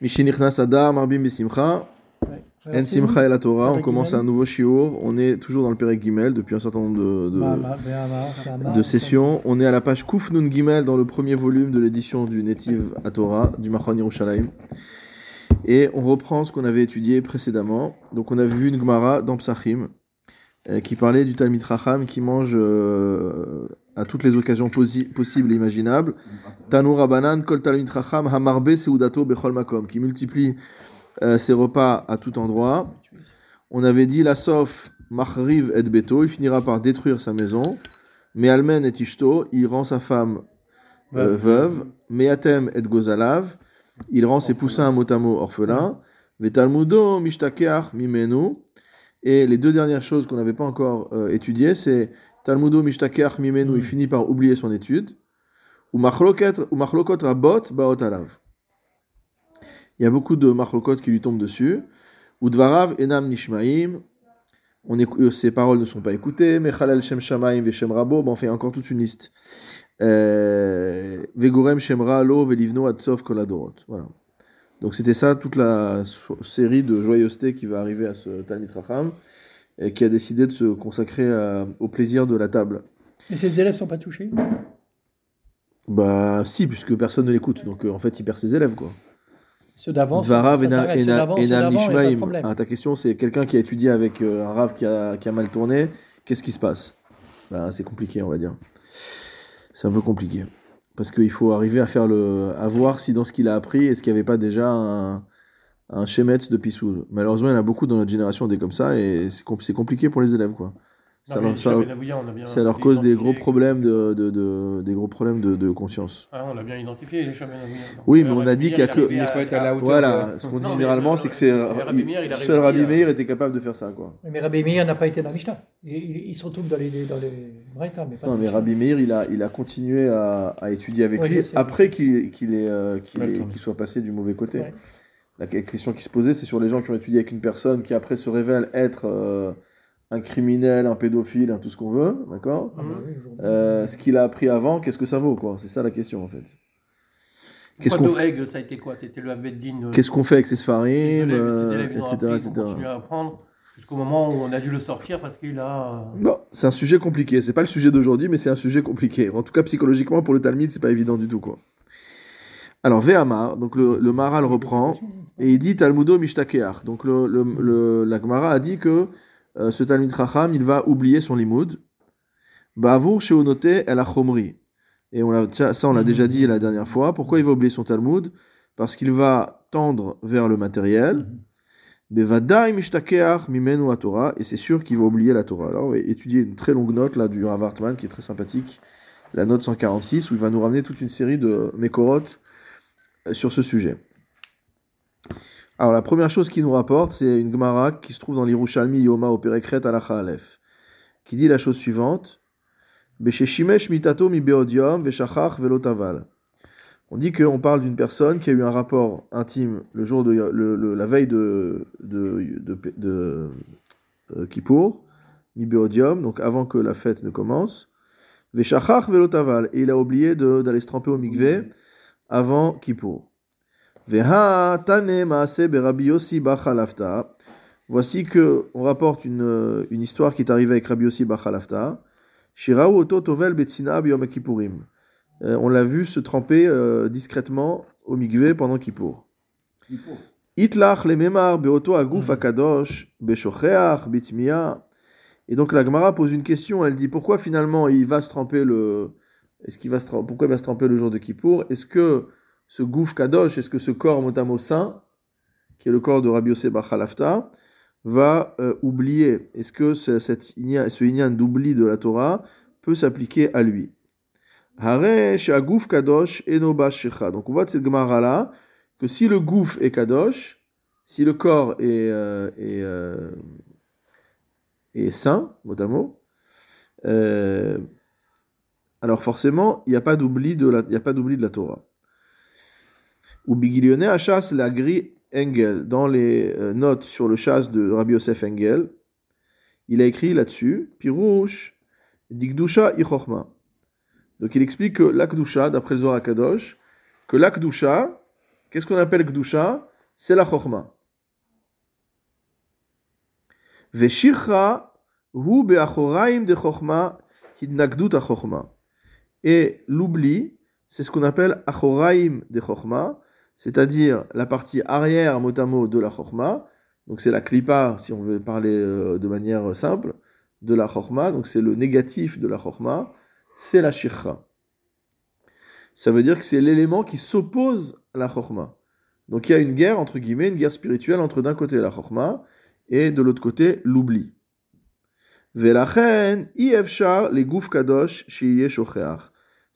Mishinichnas Adar, Marbim Besimcha. En Simcha et la Torah, on commence un nouveau shiur. On est toujours dans le Perek Gimel depuis un certain nombre de, de, de sessions. On est à la page Kuf Nun Gimel dans le premier volume de l'édition du Netiv à Torah, du Machon Yerushalayim. Et on reprend ce qu'on avait étudié précédemment. Donc on avait vu une Gemara dans Psachim euh, qui parlait du Talmid Racham qui mange euh, à toutes les occasions possibles et imaginables. Tanour Rabanan, Kol Talmid Racham, Hamarbe Seudato Bechol Makom, qui multiplie euh, ses repas à tout endroit. On avait dit la Sof Machriv et Beto, il finira par détruire sa maison. Mealmen et Ishto, il rend sa femme euh, veuve. Meatem et Gozalav, il rend ses poussins motamo orphelins. Vetalmudo Mishtakeach Mimenu. Et les deux dernières choses qu'on n'avait pas encore euh, étudiées, c'est Talmudo Mishtakeach Mimenu, il finit par oublier son étude. Ou Machlokot Rabot Baot Alav. Il y a beaucoup de machlokot qui lui tombent dessus. Udvarav enam nishmaim. On écoute, ses paroles ne sont pas écoutées. Mechalel shem shamaim veshem rabo. Bon, on fait encore toute une liste. Vegorem shemra lo velivno atsov koladorot. Voilà. Donc c'était ça, toute la série de joyeuseté qui va arriver à ce Talmid Racham, et qui a décidé de se consacrer à, au plaisir de la table. Et ses élèves sont pas touchés? Bah si, puisque personne ne l'écoute. Donc en fait, il perd ses élèves, quoi. Ceux d'avant, Dvarav enam nishmaim. Ah, ta question, c'est quelqu'un qui a étudié avec un rave qui a, qui a mal tourné. Qu'est-ce qui se passe? Bah, C'est compliqué, on va dire. C'est un peu compliqué. Parce qu'il faut arriver à, faire le, à voir si dans ce qu'il a appris, est-ce qu'il n'y avait pas déjà un, un schémet de Pissoul. Malheureusement, il y en a beaucoup dans notre génération des comme ça, et c'est compliqué pour les élèves. quoi. Ça, leur, ça, ça leur cause des gros problèmes de, de, de, des gros problèmes de, de conscience. Ah, on l'a bien identifié, les chats Oui, mais on a dit qu'il y a que. Voilà, ce qu'on dit généralement, c'est que c'est. Seul Rabbi Meir était capable de faire ça. Quoi. Mais Rabbi Meir n'a pas été dans la Mishnah. Il, se retrouve dans les, dans les Breta, mais pas Non, mais Rabbi Meir, il a, il a continué à, à étudier avec lui après qu'il qu est, qu soit passé du mauvais côté. La question qui se posait, c'est sur les gens qui ont étudié avec une personne qui après se révèle être un criminel, un pédophile, tout ce qu'on veut, d'accord? Ah bah euh, Ce qu'il a appris avant, qu'est-ce que ça vaut, quoi? C'est ça la question, en fait. Qu'est-ce qu'on fait ça a été quoi? C'était le euh, Qu'est-ce qu'on fait avec ces sfarim, euh, etc., etc. à apprendre jusqu'au moment où on a dû le sortir parce qu'il a. Bon, c'est un sujet compliqué. C'est pas le sujet d'aujourd'hui, mais c'est un sujet compliqué. En tout cas, psychologiquement, pour le Talmud, c'est pas évident du tout, quoi. Alors, Ve'amar, donc le, le Maral reprend, et il dit Talmudo Mishtakeach. Donc, le, le, la Gemara a dit que euh, ce Talmud Chacham, il va oublier son limoud. Bavour sheonote el achomri. Et on a, ça, on l'a déjà dit la dernière fois. Pourquoi il va oublier son Talmud? Parce qu'il va tendre vers le matériel. Bevadai mishtakeach mimenu Torah. Et c'est sûr qu'il va oublier la Torah. Alors, on va étudier une très longue note là, du Rav Hartman qui est très sympathique. La note 146, où il va nous ramener toute une série de Mekorot euh, sur ce sujet. Alors la première chose qu'il nous rapporte, c'est une Gemara qui se trouve dans l'Irushalmi Yoma au Perekret Alacha Aleph, qui dit la chose suivante. On dit qu'on parle d'une personne qui a eu un rapport intime le jour de la veille de de, de, de, euh, Kippour, donc avant que la fête ne commence. Velotaval et il a oublié d'aller se tremper au mikveh avant Kippour. Voici que on rapporte une, une histoire qui est arrivée avec Rabbi Yossi Bachalafta. Euh, on l'a vu se tremper euh, discrètement au migvé pendant Kippour. Itlach le memar beoto aguf akadosh beshocheach bitmia. Et donc la Gemara pose une question. Elle dit pourquoi finalement il va se tremper le, est-ce qu'il va pourquoi il va se tremper le jour de Kippour? Est-ce que ce gouffre kadosh, est-ce que ce corps motamo saint, qui est le corps de Rabbi Yosef Bachalafta, va euh, oublier? Est-ce que ce, cette ce inyan d'oubli de la Torah peut s'appliquer à lui? Kadosh Donc on voit de cette gemara là que si le gouffre est kadosh, si le corps est, euh, est, euh, est, saint, alors forcément, il n'y a pas d'oubli de la, il a pas la Torah ou Bigilionné chasse la grille Engel, dans les euh, notes sur le chasse de Rabbi Yosef Engel, il a écrit là-dessus, Pirouche, Digdusha Donc il explique que l'Akdusha, d'après Zohar Kadosh, que l'Akdusha, Qu'est-ce qu'on appelle Gdusha C'est la Chorma. Be'achoraim de Chorma Chorma. Et l'oubli, c'est ce qu'on appelle Achoraim de Chorma, c'est-à-dire la partie arrière mot de la Chorma. Donc c'est la klipa, si on veut parler euh, de manière simple, de la Chorma. Donc c'est le négatif de la Chorma, c'est la Shircha. Ça veut dire que c'est l'élément qui s'oppose à la Chorma. Donc il y a une guerre, entre guillemets, une guerre spirituelle entre d'un côté la Chorma et de l'autre côté l'oubli. Les kadosh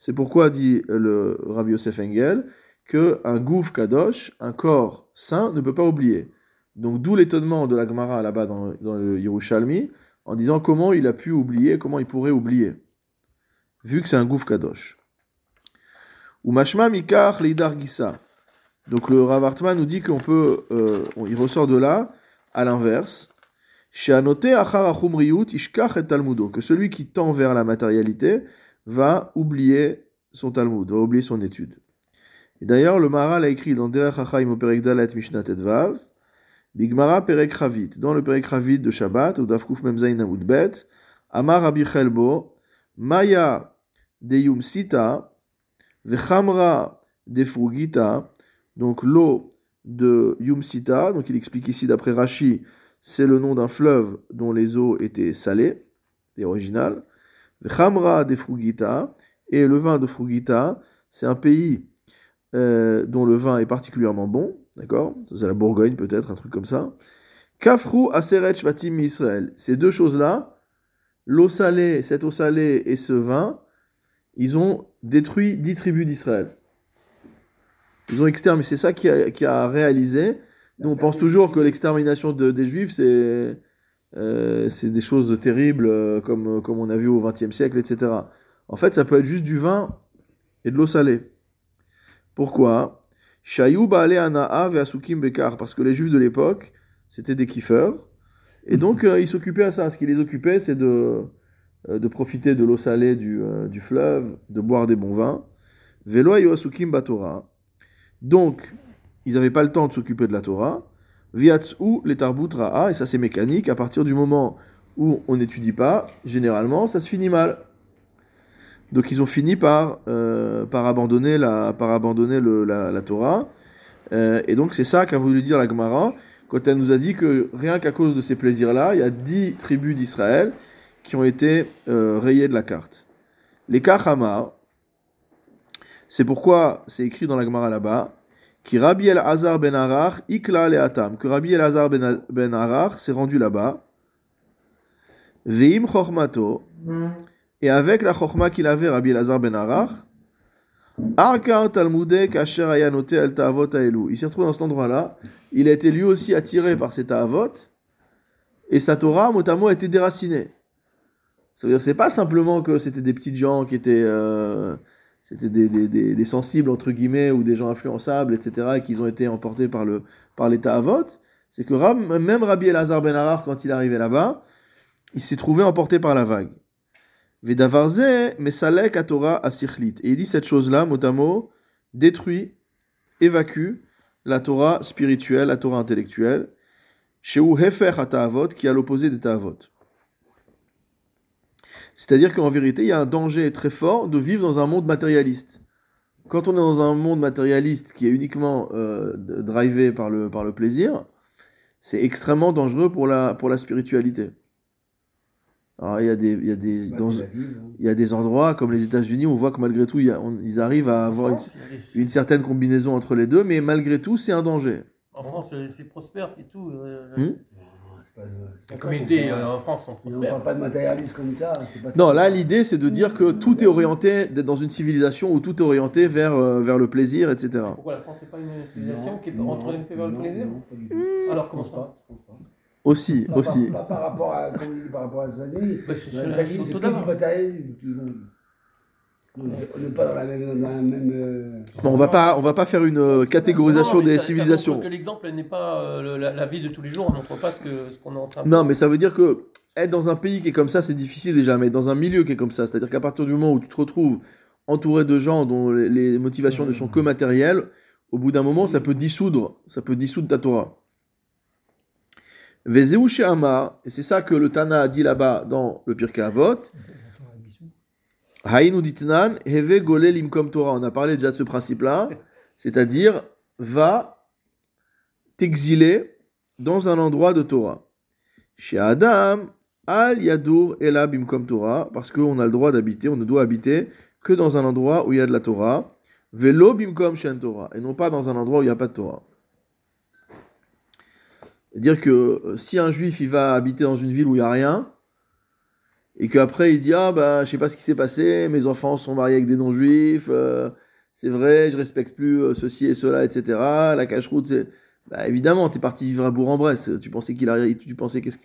C'est pourquoi dit le Rabbi Yosef Engel que un gouf kadosh, un corps saint, ne peut pas oublier. Donc d'où l'étonnement de la Gemara là-bas dans, le Yerushalmi, en disant comment il a pu oublier, comment il pourrait oublier, vu que c'est un gouf kadosh. Ou mashma mikar leidar. Donc le Rav Hartman nous dit qu'on peut, euh, il ressort de là, à l'inverse, que celui qui tend vers la matérialité va oublier son Talmud, va oublier son étude. Et d'ailleurs, le Maharal a écrit dans Derech HaChaim au Perek Dalet Mishnah Tedvav, Bigmara Perek Ravit, dans le Perek Ravit de Shabbat, ou Dafkuf Memzain Amud Bet, Amar Rabbi Chelbo, Maya de Yum Sita, Vechamra de Frugita, donc l'eau de Yum Sita, donc il explique ici d'après Rashi, c'est le nom d'un fleuve dont les eaux étaient salées, et originales. Khamra de Frugita, et le vin de Frugita, c'est un pays euh, dont le vin est particulièrement bon, d'accord? C'est la Bourgogne peut-être, un truc comme ça. Kafru Aseret Shvatim Israël. Ces deux choses-là, l'eau salée, cette eau salée et ce vin, ils ont détruit dix tribus d'Israël. Ils ont exterminé, c'est ça qui a, qui a réalisé nous, on pense toujours que l'extermination des Juifs, c'est euh, des choses terribles, euh, comme, comme on a vu au XXe siècle, etc. En fait, ça peut être juste du vin et de l'eau salée. Pourquoi? Parce que les Juifs de l'époque, c'était des kiffeurs. Et donc, euh, ils s'occupaient à ça. Ce qui les occupait, c'est de, de profiter de l'eau salée du, du, fleuve, de boire des bons vins. Batora. Donc, ils n'avaient pas le temps de s'occuper de la Torah. Viatsu les tarbut ra'a, et ça c'est mécanique, à partir du moment où on n'étudie pas, généralement, ça se finit mal. Donc ils ont fini par, euh, par abandonner, la, par abandonner le, la, Torah. Euh, et donc c'est ça qu'a voulu dire la Gemara, quand elle nous a dit que rien qu'à cause de ces plaisirs-là, il y a dix tribus d'Israël qui ont été euh, rayées de la carte. Les Kachama, c'est pourquoi c'est écrit dans la Gemara là-bas, qui Rabbi El Hazar ben Arach, Ikla le Atam, que Rabbi El Hazar ben, ben Arach s'est rendu là-bas, Veim Chormato, et avec la Chorma qu'il avait, Rabbi El Hazar ben Arach, Arkar Talmudé Kasher Ayanote El Ta'avot Aelu. Il s'est retrouvé dans cet endroit-là, il a été lui aussi attiré par ses Ta'avot, et sa Torah, mot a été déracinée. Ça veut dire, c'est pas simplement que c'était des petites gens qui étaient. Euh, c'était des, des, des, sensibles, entre guillemets, ou des gens influençables, etc., et qu'ils ont été emportés par, le, par l'État à vote, c'est que même Rabbi Elazar ben Arar, quand il arrivé là-bas, il s'est trouvé emporté par la vague. Vedavarze, mesalek a Torah asichlit. Et il dit cette chose-là, mot à mot, détruit, évacue la Torah spirituelle, la Torah intellectuelle, chez Hefer à qui est à l'opposé des Ta'avot. C'est-à-dire qu'en vérité, il y a un danger très fort de vivre dans un monde matérialiste. Quand on est dans un monde matérialiste qui est uniquement euh, drivé par le, par le plaisir, c'est extrêmement dangereux pour la, pour la spiritualité. Alors, il y a des, il y a des, hein. il y a des endroits comme les États-Unis, on voit que malgré tout, ils arrivent à avoir une, certaine combinaison entre les deux, mais malgré tout, c'est un danger. En France, c'est prospère, c'est tout. Euh, hmm la communauté euh, en France On ne parle pas de matérialisme comme ça. non, là l'idée c'est de dire que tout est orienté, d'être dans une civilisation où tout est orienté vers, euh, vers le plaisir, etc. Pourquoi la France n'est pas une civilisation qui est orientée vers le plaisir Alors comment ça Aussi, aussi. Pas, par rapport à, par rapport à Zani, bah, c'est tout du qui vont... On n'est pas dans la même. Euh, bon, on va pas, on va pas faire une euh, catégorisation des civilisations. que l'exemple n'est pas euh, la, vie de tous les jours, on montre pas ce qu'on est en train de Non, mais ça veut dire que être dans un pays qui est comme ça, c'est difficile déjà, mais dans un milieu qui est comme ça, c'est-à-dire qu'à partir du moment où tu te retrouves entouré de gens dont les motivations ne sont que matérielles, au bout d'un moment, ça peut dissoudre, ça peut dissoudre ta Torah. Vezeu et c'est ça que le Tana a dit là-bas dans le Pirkei Avot. Heve golel imkom Torah. On a parlé déjà de ce principe-là, c'est-à-dire va t'exiler dans un endroit de Torah. Chez Adam, al yadur elab imkom Torah, parce qu'on a le droit d'habiter, on ne doit habiter que dans un endroit où il y a de la Torah. Velo bimkom shen Torah, et non pas dans un endroit où il n'y a pas de Torah. C'est-à-dire que euh, si un juif il va habiter dans une ville où il n'y a rien, et qu'après il dit Ah bah je sais pas ce qui s'est passé, mes enfants sont mariés avec des non-juifs, euh, c'est vrai, je respecte plus euh, ceci et cela, etc. La cache-route, c'est. Bah, évidemment, tu es parti vivre à Bourg-en-Bresse. Tu pensais qu'il arrive, tu pensais qu'est-ce,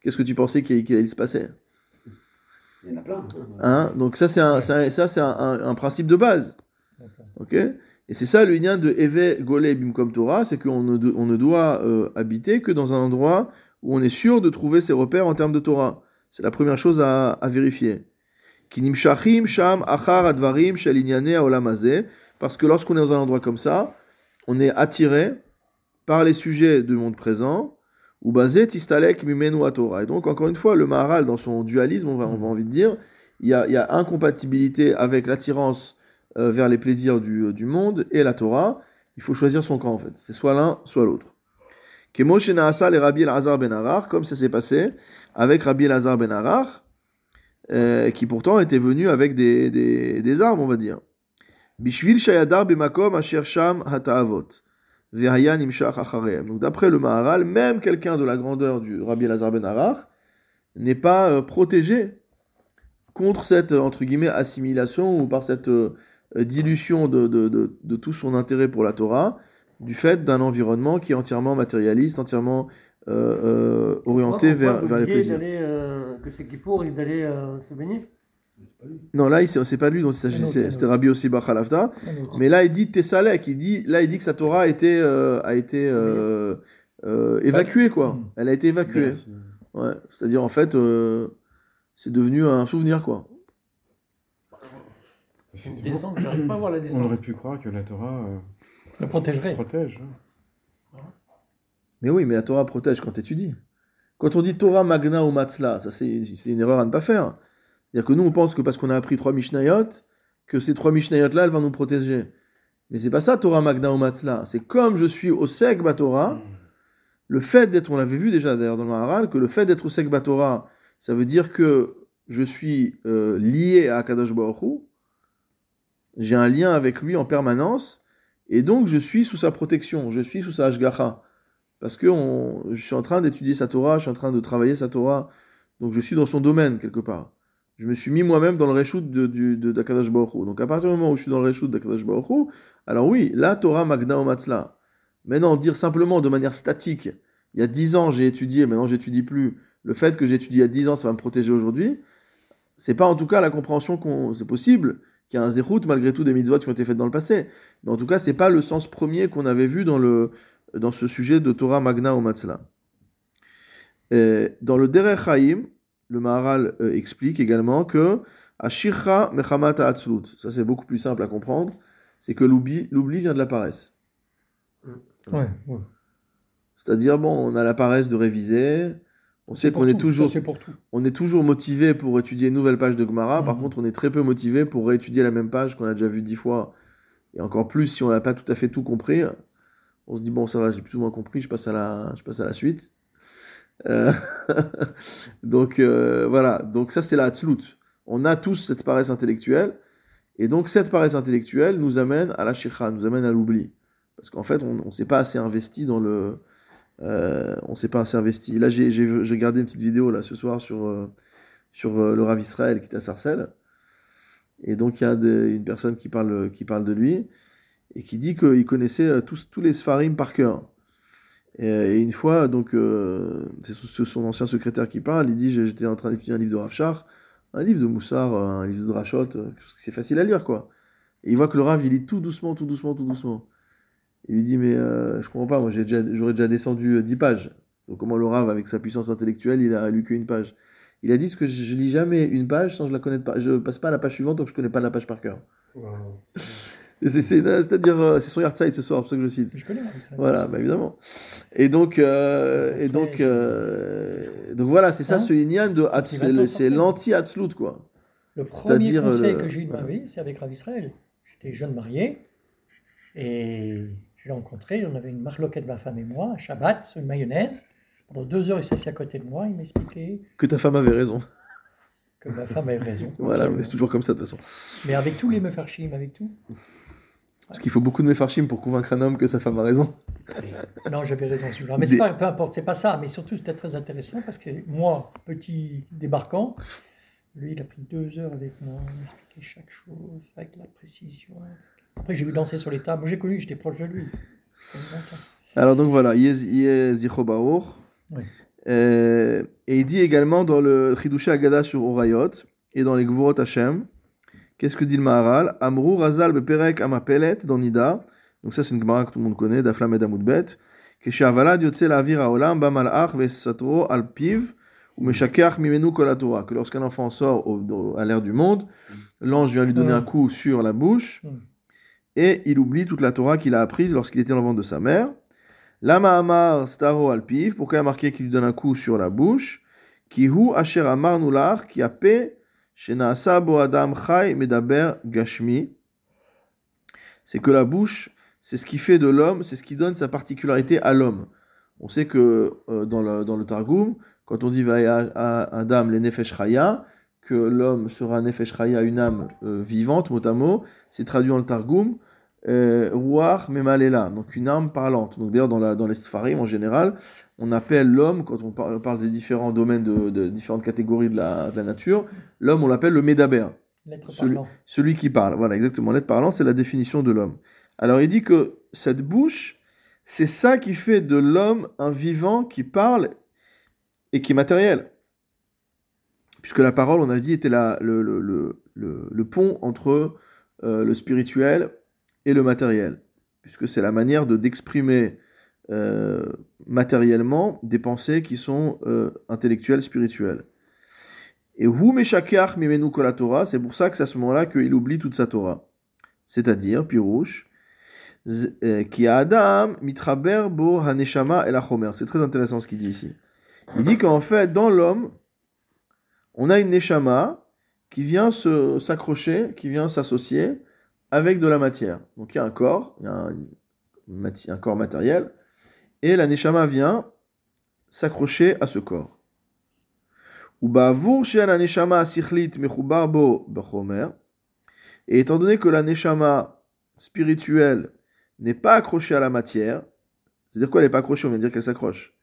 qu'est-ce que tu pensais qu'il, allait se passer? Il y en a plein. Hein? Donc ça c'est un, ça c'est un, principe de base. Ok? Et c'est ça le lien de Eve Gole Bimkom Torah, c'est qu'on ne, on ne doit euh, habiter que dans un endroit où on est sûr de trouver ses repères en termes de Torah. C'est la première chose à, à vérifier. Parce que lorsqu'on est dans un endroit comme ça, on est attiré par les sujets du monde présent, ou basé Tistalek Mimenu Torah. Et donc, encore une fois, le Maharal, dans son dualisme, on va, on va envie de dire, il y a, y a incompatibilité avec l'attirance euh, vers les plaisirs du, euh, du, monde et la Torah, il faut choisir son camp en fait. C'est soit l'un, soit l'autre. Kemoshe Naasal et Rabbi Elazar ben Arar, comme ça s'est passé avec Rabbi Elazar ben Arar, euh, qui pourtant était venu avec des, des, armes, on va dire. Bishvil Shayadar Bemakom Asher Sham Hataavot. Donc d'après le Maharal, même quelqu'un de la grandeur du Rabbi Elazar ben Arar n'est pas protégé contre cette entre guillemets assimilation ou par cette euh, dilution de, de, de, tout son intérêt pour la Torah, du fait d'un environnement qui est entièrement matérialiste, entièrement euh, euh, orienté vers, vers les plaisirs. Euh, que c'est pour d'aller euh, se baigner? Non, là, c'est pas lui dont il s'agissait, c'était Rabbi aussi Bachalafta. Mais là, il dit Tessalek, il dit, là, il dit que sa Torah a été, euh, a été euh, euh, évacuée, quoi. Hmm. Elle a été évacuée. Ouais, c'est-à-dire, en fait, c'est devenu un souvenir, quoi. On aurait pu croire que la Torah euh, le protégerait. protège. Hein. Mais oui, mais la Torah protège quand tu étudies. Quand on dit Torah Magna ou Matzla, ça c'est une erreur à ne pas faire. C'est-à-dire que nous on pense que parce qu'on a appris trois Mishnayot, que ces trois Mishnayot là, elles vont nous protéger. Mais c'est pas ça Torah Magna ou Matzla. C'est comme je suis au Sek Batora, le fait d'être, on l'avait vu déjà d'ailleurs dans le Maharal, que le fait d'être au Sek Batora, ça veut dire que je suis euh, lié à Akadosh Baruch j'ai un lien avec lui en permanence, et donc je suis sous sa protection, je suis sous sa hashgacha. Parce que je suis en train d'étudier sa Torah, je suis en train de travailler sa Torah, donc je suis dans son domaine quelque part. Je me suis mis moi-même dans le reshoot d'Akadash Baruch Donc à partir du moment où je suis dans le reshoot d'Akadash Baruch alors oui, la Torah Magna o Matzla. Maintenant, dire simplement de manière statique, il y a dix ans j'ai étudié, maintenant j'étudie plus, le fait que j'ai étudié il y a dix ans, ça va me protéger aujourd'hui, c'est pas en tout cas la compréhension qu'on. C'est possible, qui a un zérout malgré tout des mitzvot qui ont été faites dans le passé. Mais en tout cas, c'est pas le sens premier qu'on avait vu dans, le, dans ce sujet de Torah Magna ou Matzla. dans le Derech Chaim, le Maharal euh, explique également que Ashircha Mechamat Atzlut, ça c'est beaucoup plus simple à comprendre, c'est que l'oubli, l'oubli vient de la paresse. Ouais, C'est-à-dire, bon, on a la paresse de réviser, on sait qu'on est toujours, on est toujours motivé pour étudier une nouvelle page de Gemara. Par mhm. contre, on est très peu motivé pour réétudier la même page qu'on a déjà vue dix fois. Et encore plus si on n'a pas tout à fait tout compris. On se dit bon, ça va, j'ai plus ou moins compris. Je passe à la, je passe à la suite. Euh, donc euh, voilà. Donc ça c'est la Hatzlut. On a tous cette paresse intellectuelle. Et donc cette paresse intellectuelle nous amène à la shikha, nous amène à l'oubli. Parce qu'en fait, on ne s'est pas assez investi dans le, euh, on s'est pas assez investi. Là, j'ai regardé une petite vidéo là ce soir sur, euh, sur le Rav Israël qui est à Sarcelles. Et donc, il y a une personne qui parle, qui parle de lui et qui dit qu'il connaissait tous, tous les Sfarim par cœur. Et, une fois, donc, c'est son ancien secrétaire qui parle, il dit J'étais en train d'étudier un livre de Rav un livre de Moussard, un livre de Drachot, c'est facile à lire, quoi. Et il voit que le Rav, il lit tout doucement, tout doucement, tout doucement. Il lui dit Mais euh, je comprends pas, moi j'aurais déjà, descendu 10 euh, pages. Donc, comment le Rav, avec sa puissance intellectuelle, il a lu qu'une page? Il a dit ce que je, lis jamais une page sans que je la connaisse pas. Je passe pas à la page suivante tant que je connais pas la page par cœur. C'est-à-dire, euh, c'est son Yardside ce soir, pour ça que je cite. Je connais, Voilà, bah, évidemment. Et donc, euh, et donc, euh, donc voilà, c'est ça hein ce Inyan de c'est l'anti-Hatzlut, quoi. Le premier conseil que j'ai eu de ma vie, c'est avec Rav Israël. J'étais jeune marié et je l'ai rencontré. On avait une marloquette, ma femme et moi, un Shabbat, une mayonnaise. Pendant deux heures, il s'est assis à côté de moi, il m'expliquait. Que ta femme avait raison. Que ma femme avait raison. voilà, mais c'est toujours comme ça de toute façon. Mais avec tous les mefarchim, avec tout. Parce qu'il faut beaucoup de mefarchim pour convaincre un homme que sa femme a raison. non, j'avais raison celui-là. Mais pas, peu importe, c'est pas ça. Mais surtout, c'était très intéressant parce que moi, petit débarquant, lui, il a pris deux heures avec moi, il m'expliquait chaque chose avec la précision. Après, j'ai vu danser sur les tables. Moi, j'ai connu, j'étais proche de lui. Alors, donc voilà, Yezicho oui. Euh, et il dit également dans le Chidushé Agada sur Orayot et dans les Gvorot Hashem, qu'est-ce que dit le Maharal? Amrou Razal Beperek Amapelet dans Nida, donc ça c'est une Gemara que tout le monde connaît, d'Aflam et Amoudbet, Keshavalad Yotze Lavir Haolam Bamalach Vesatro Alpiv ou Meshakeach Mimenu Kolatora, que lorsqu'un enfant sort au, à l'air du monde, l'ange vient lui donner un coup sur la bouche et il oublie toute la Torah qu'il a apprise lorsqu'il était dans le ventre de sa mère. Lama Amar Staro Alpiv, pourquoi il a marqué qu'il lui donne un coup sur la bouche? Kihu Asher Amar Nular, qui a paix, Adam. C'est que la bouche, c'est ce qui fait de l'homme, c'est ce qui donne sa particularité à l'homme. On sait que euh, dans, le, dans le Targum, quand on dit Vaya Adam le Nefesh Chaya, que l'homme sera Nefesh Chaya, une âme euh, vivante, mot à mot, c'est traduit dans le Targum Ruach Memalela, donc une âme parlante. Donc d'ailleurs, dans, la, dans les Sfarim en général, on appelle l'homme, quand on parle, des différents domaines, de, différentes catégories de la, de la nature, l'homme, on l'appelle le Medaber. Celui, celui, qui parle. Voilà, exactement. L'être parlant, c'est la définition de l'homme. Alors il dit que cette bouche, c'est ça qui fait de l'homme un vivant qui parle et qui est matériel. Puisque la parole, on a dit, était la, le, le, le, le, pont entre euh, le spirituel et le matériel, puisque c'est la manière de d'exprimer euh, matériellement des pensées qui sont euh, intellectuelles, spirituelles. Et hu meshakeach mimenu kol Torah, c'est pour ça que c'est à ce moment-là qu'il oublie toute sa Torah. C'est-à-dire, pirouche, euh, qui a Adam mitraber bo haneshama el. C'est très intéressant ce qu'il dit ici. Il dit qu'en fait, dans l'homme, on a une neshama qui vient s'accrocher, qui vient s'associer avec de la matière. Donc il y a un corps, il y a un, corps matériel, et la neshama vient s'accrocher à ce corps. Et étant donné que la neshama spirituelle n'est pas accrochée à la matière, c'est-à-dire quoi elle n'est pas accrochée On vient de dire qu'elle s'accroche.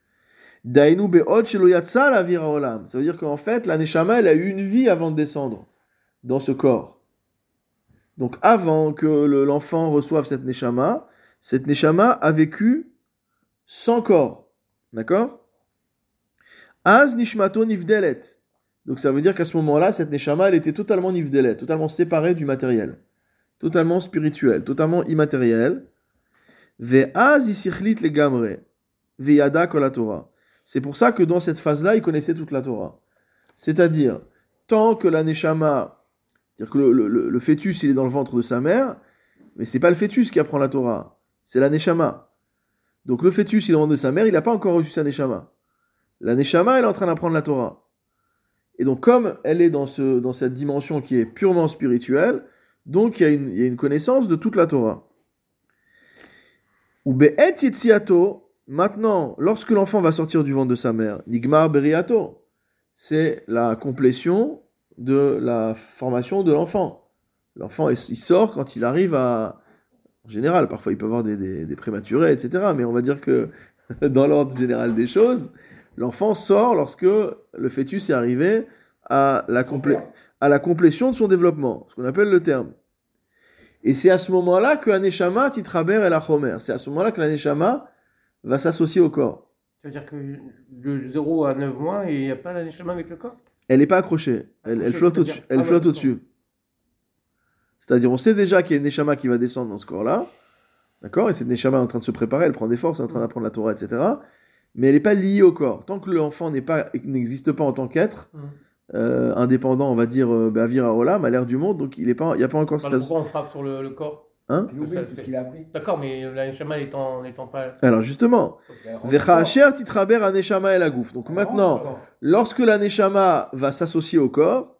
Ça veut dire qu'en fait, la neshama, elle a eu une vie avant de descendre dans ce corps. Donc avant que l'enfant reçoive cette neshama, cette neshama a vécu sans corps. D'accord? Az nishmato nivdelet. Donc ça veut dire qu'à ce moment-là, cette neshama, elle était totalement nivdelet, totalement séparée du matériel. Totalement spirituel, totalement immatériel. Ve az isichlit le gamre. Ve yada Torah. C'est pour ça que dans cette phase-là, il connaissait toute la Torah. C'est-à-dire, tant que la neshama c'est-à-dire que le, fœtus, il est dans le ventre de sa mère, mais c'est pas le fœtus qui apprend la Torah, c'est la Neshama. Donc le fœtus, il est dans le ventre de sa mère, il n'a pas encore reçu sa Neshama. La Neshama, elle est en train d'apprendre la Torah. Et donc comme elle est dans, ce, dans cette dimension qui est purement spirituelle, donc il y, a une, connaissance de toute la Torah. Ou maintenant, lorsque l'enfant va sortir du ventre de sa mère, Nigmar Beriato, c'est la complétion de la formation de l'enfant. L'enfant, il sort quand il arrive à... En général, parfois il peut avoir des, prématurés, etc. Mais on va dire que dans l'ordre général des choses, l'enfant sort lorsque le fœtus est arrivé à la, à la complétion de son développement, ce qu'on appelle le terme. Et c'est à ce moment-là que Aneshama titraber et la Chomer. C'est à ce moment-là que l'Aneshama va s'associer au corps. C'est-à-dire que de 0 à 9 mois, il n'y a pas l'Aneshama avec le corps? Elle n'est pas accrochée. Elle, flotte au-dessus. Elle flotte au-dessus. C'est-à-dire, on sait déjà qu'il y a une Neshama qui va descendre dans ce corps-là. D'accord? Et cette Neshama est en train de se préparer, elle prend des forces, elle est en train d'apprendre la Torah, etc. Mais elle n'est pas liée au corps. Tant que l'enfant n'existe pas en tant qu'être, euh, indépendant, on va dire, euh, Olam, à l'ère du monde, donc il n'y a pas encore... cette... Pourquoi on frappe sur le, corps Hein D'accord, mais la neshama n'étant pas. Alors justement, Vecha titraber aneshama et la gouffre. Donc maintenant, lorsque la neshama va s'associer au corps,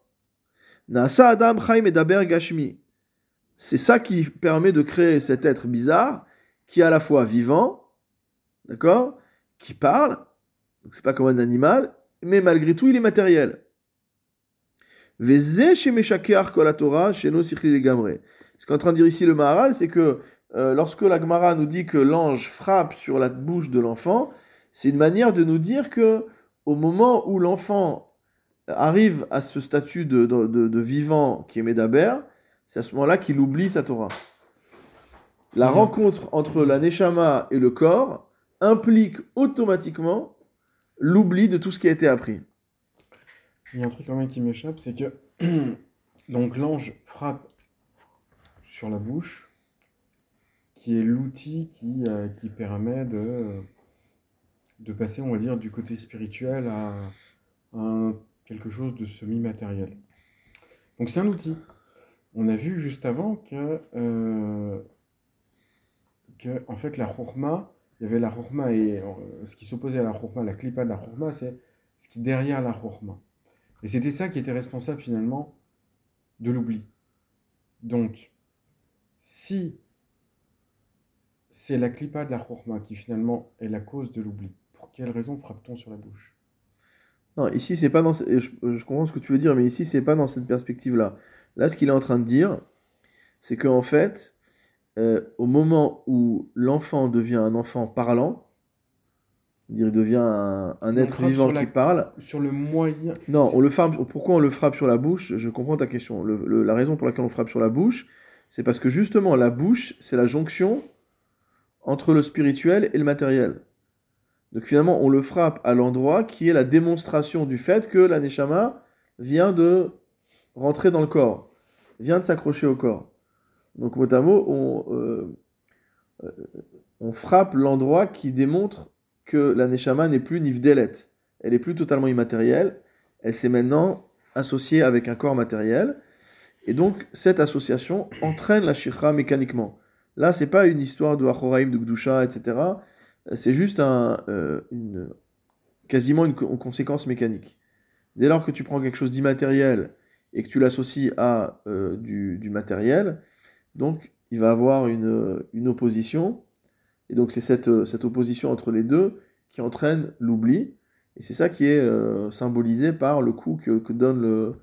Nasa Adam Chaim et Daber Gashmi. C'est ça qui permet de créer cet être bizarre qui est à la fois vivant, d'accord, qui parle, donc c'est pas comme un animal, mais malgré tout il est matériel. Veze chez Meshakear Torah, chez nos Gamre. Ce qu'est en train de dire ici le Maharal, c'est que euh, lorsque la Gemara nous dit que l'ange frappe sur la bouche de l'enfant, c'est une manière de nous dire que au moment où l'enfant arrive à ce statut de, vivant qui est Médaber, c'est à ce moment-là qu'il oublie sa Torah. La rencontre entre la Neshama et le corps implique automatiquement l'oubli de tout ce qui a été appris. Il y a un truc quand même qui m'échappe, c'est que donc l'ange frappe sur la bouche, qui est l'outil qui, euh, qui permet de, de passer, on va dire, du côté spirituel à, quelque chose de semi-matériel. Donc c'est un outil. On a vu juste avant que, euh, que en fait, la chourma, il y avait la chourma et euh, ce qui s'opposait à la chourma, la clipa de la chourma, c'est ce qui est derrière la chourma. Et c'était ça qui était responsable finalement de l'oubli. Donc, si c'est la clipa de la chourma qui finalement est la cause de l'oubli, pour quelle raison frappe-t-on sur la bouche? Non, ici c'est pas dans. Je, comprends ce que tu veux dire, mais ici c'est pas dans cette perspective-là. Là, ce qu'il est en train de dire, c'est qu'en fait, euh, au moment où l'enfant devient un enfant parlant, il devient un, être vivant qui parle. Sur le moyen. Non, on le frappe. Pourquoi on le frappe sur la bouche? Je comprends ta question. la raison pour laquelle on frappe sur la bouche, c'est parce que justement, la bouche, c'est la jonction entre le spirituel et le matériel. Donc finalement, on le frappe à l'endroit qui est la démonstration du fait que la neshama vient de rentrer dans le corps, vient de s'accrocher au corps. Donc mot à mot, on, euh, euh, frappe l'endroit qui démontre que la neshama n'est plus nivdelet. Elle est plus totalement immatérielle. Elle s'est maintenant associée avec un corps matériel. Et donc, cette association entraîne la shikha mécaniquement. Là, c'est pas une histoire de Achoraim, de Gdusha, etc. C'est juste euh, une, quasiment une, conséquence mécanique. Dès lors que tu prends quelque chose d'immatériel et que tu l'associes à euh, du, du, matériel, donc il va avoir une, opposition. Et donc c'est cette, cette, opposition entre les deux qui entraîne l'oubli. Et c'est ça qui est euh, symbolisé par le coup que donne le,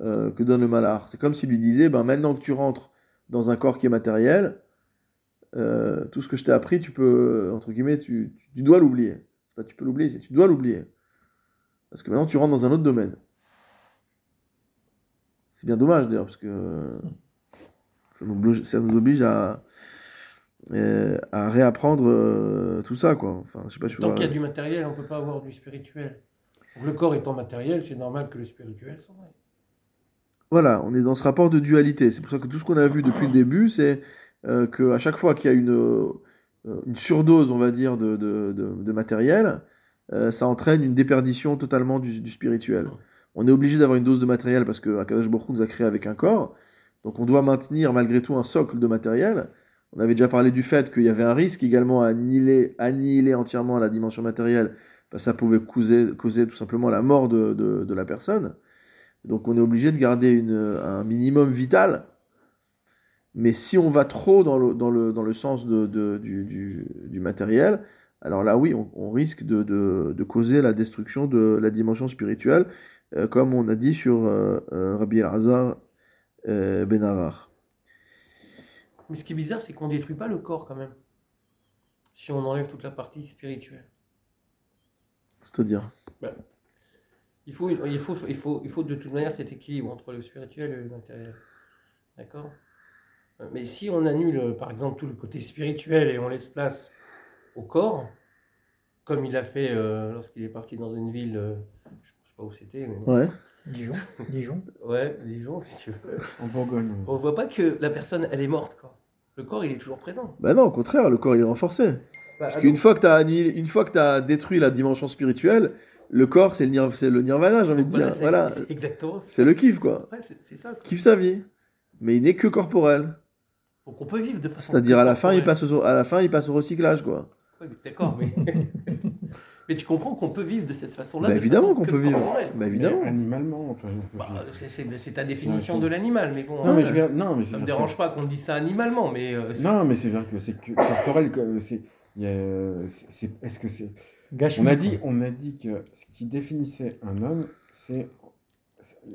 euh, que donne le malheur. C'est comme s'il lui disait, ben, maintenant que tu rentres dans un corps qui est matériel, euh, tout ce que je t'ai appris, tu peux, entre guillemets, tu, tu, dois l'oublier. C'est pas tu peux l'oublier, c'est tu dois l'oublier. Parce que maintenant tu rentres dans un autre domaine. C'est bien dommage d'ailleurs, parce que ça nous, ça nous oblige à, euh, à réapprendre tout ça, quoi. Enfin, je sais pas, Tant qu'il y a du matériel, on ne peut pas avoir du spirituel. le corps étant matériel, c'est normal que le spirituel s'en aille. Voilà, on est dans ce rapport de dualité. C'est pour ça que tout ce qu'on a vu depuis le début, c'est euh, qu'à chaque fois qu'il y a une, euh, une, surdose, on va dire, de, de, matériel, euh, ça entraîne une déperdition totalement du, spirituel. On est obligé d'avoir une dose de matériel parce que Akadosh Baruch nous a créé avec un corps, donc on doit maintenir malgré tout un socle de matériel. On avait déjà parlé du fait qu'il y avait un risque également à annihiler, annihiler entièrement la dimension matérielle, parce que ça pouvait causer, causer tout simplement la mort de, de la personne. Donc on est obligé de garder un minimum vital. Mais si on va trop dans le, dans le, dans le sens de, du, matériel, alors là oui, on, risque de, causer la destruction de la dimension spirituelle, euh, comme on a dit sur euh, euh, Rabbi El-Hazar Ben Arar. Mais ce qui est bizarre, c'est qu'on ne détruit pas le corps quand même, si on enlève toute la partie spirituelle. C'est-à-dire? Ben, il faut, il, faut, il, faut, il faut de toute manière cet équilibre entre le spirituel et le matériel. D'accord? Euh, Mais si on annule, euh, par exemple, tout le côté spirituel et on laisse place au corps, comme il a fait euh, lorsqu'il est parti dans une ville, je ne sais pas où c'était. Mais... Ouais. Dijon. Dijon. ouais, Dijon, si tu veux. En Bourgogne. On voit pas que la personne, elle est morte, quoi. Le corps, il est toujours présent. Bah non, au contraire, le corps, il est renforcé. Bah, Parce qu'une fois que tu as, as détruit la dimension spirituelle, le corps, c'est le, le nirvana, j'ai envie de dire. Voilà. C'est exactement C'est le kiff, quoi. c'est ça. Kiffe sa vie. Mais il n'est que corporel. Donc on peut vivre de façon. C'est-à-dire à la fin, il passe au, à la fin, il passe au recyclage, quoi. Oui, d'accord, mais. mais tu comprends qu'on peut vivre de cette façon-là. Bah évidemment qu'on peut vivre. Bah évidemment. animalement, enfin. Bah, c'est ta définition de l'animal, mais bon. Non, mais je non, mais ça me dérange pas qu'on dise ça animalement, mais. Euh, non, mais c'est vrai que c'est corporel, c'est. Est-ce que c'est. On a dit, on a dit que ce qui définissait un homme, c'est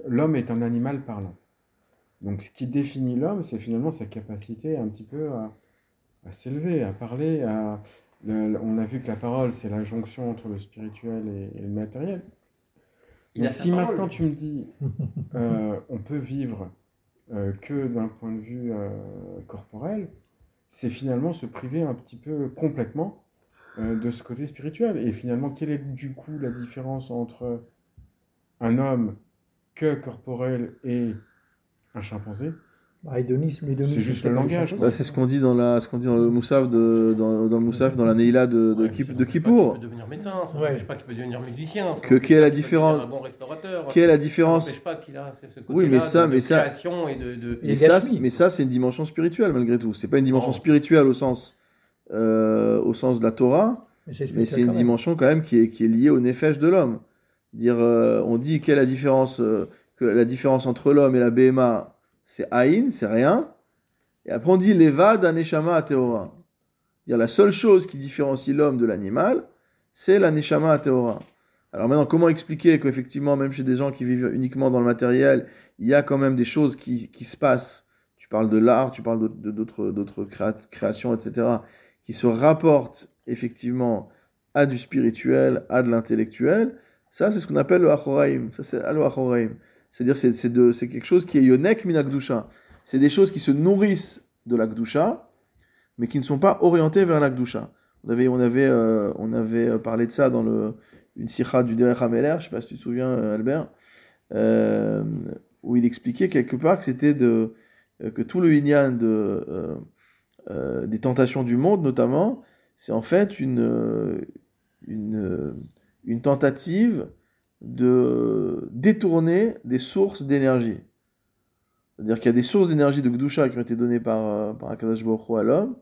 l'homme est un animal parlant. Donc ce qui définit l'homme, c'est finalement sa capacité un petit peu à, s'élever, à parler. À, on a vu que la parole, c'est la jonction entre le spirituel et, le matériel. Donc, si maintenant tu me dis, euh, on peut vivre euh, que d'un point de vue euh, corporel, c'est finalement se priver un petit peu complètement de ce côté spirituel. Et finalement, quelle est du coup la différence entre un homme que corporel et un chimpanzé? Bah, c'est juste le langage. Bah, c'est ce qu'on dit dans la, ce qu'on dit dans le Moussaf de, dans, dans le Moussaf, dans la Neila de, de, ouais, de Kippour. Tu peux devenir médecin, ça ouais. pas qu'il peut devenir musicien. Que quelle est la différence bon Quelle est la différence pas qu'il a ce Oui, mais ça, de, mais ça, et de, de... mais ça, mais ça, c'est une dimension spirituelle malgré tout. C'est pas une dimension spirituelle au sens, euh, au sens de la Torah, mais c'est une dimension quand même qui est, qui est liée au nefesh de l'homme. Dire, euh, on dit quelle est la différence, euh, que la différence entre l'homme et la BMA, c'est Aïn, c'est rien. Et après on dit Leva d'Aneshama Ateora. Dire la seule chose qui différencie l'homme de l'animal, c'est l'Aneshama Ateora. Alors maintenant, comment expliquer qu'effectivement, même chez des gens qui vivent uniquement dans le matériel, il y a quand même des choses qui, qui se passent? Tu parles de l'art, tu parles d'autres créations, etc., qui se rapportent effectivement à du spirituel, à de l'intellectuel. Ça, c'est ce qu'on appelle le Achoraim. Ça, c'est al C'est-à-dire, c'est, c'est, quelque chose qui est yonek minakdusha. C'est des choses qui se nourrissent de l'akdusha, mais qui ne sont pas orientées vers l'akdusha. On avait, on, avait, euh, on avait euh, parlé de ça dans le, une sikha du Derech Hameler, je sais pas si tu te souviens, euh, Albert, où il expliquait quelque part que c'était de, que tout le inyan de, des tentations du monde, notamment, c'est en fait une, une une tentative de détourner des sources d'énergie. C'est-à-dire qu'il y a des sources d'énergie de Gdusha qui ont été données par, euh, par Akadash à l'homme,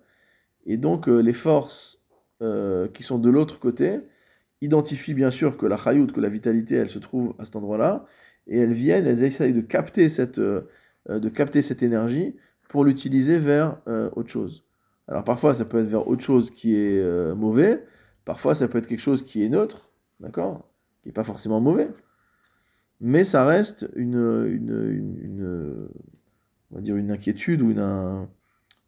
et donc euh, les forces euh, qui sont de l'autre côté identifient bien sûr que la chayout, que la vitalité, elle se trouve à cet endroit-là, et elles viennent, elles essayent de capter cette, de capter cette énergie pour l'utiliser vers autre chose. Alors parfois ça peut être vers autre chose qui est mauvais, parfois ça peut être quelque chose qui est neutre, d'accord? Qui n'est pas forcément mauvais. Mais ça reste une, une, on va dire une inquiétude ou une, un,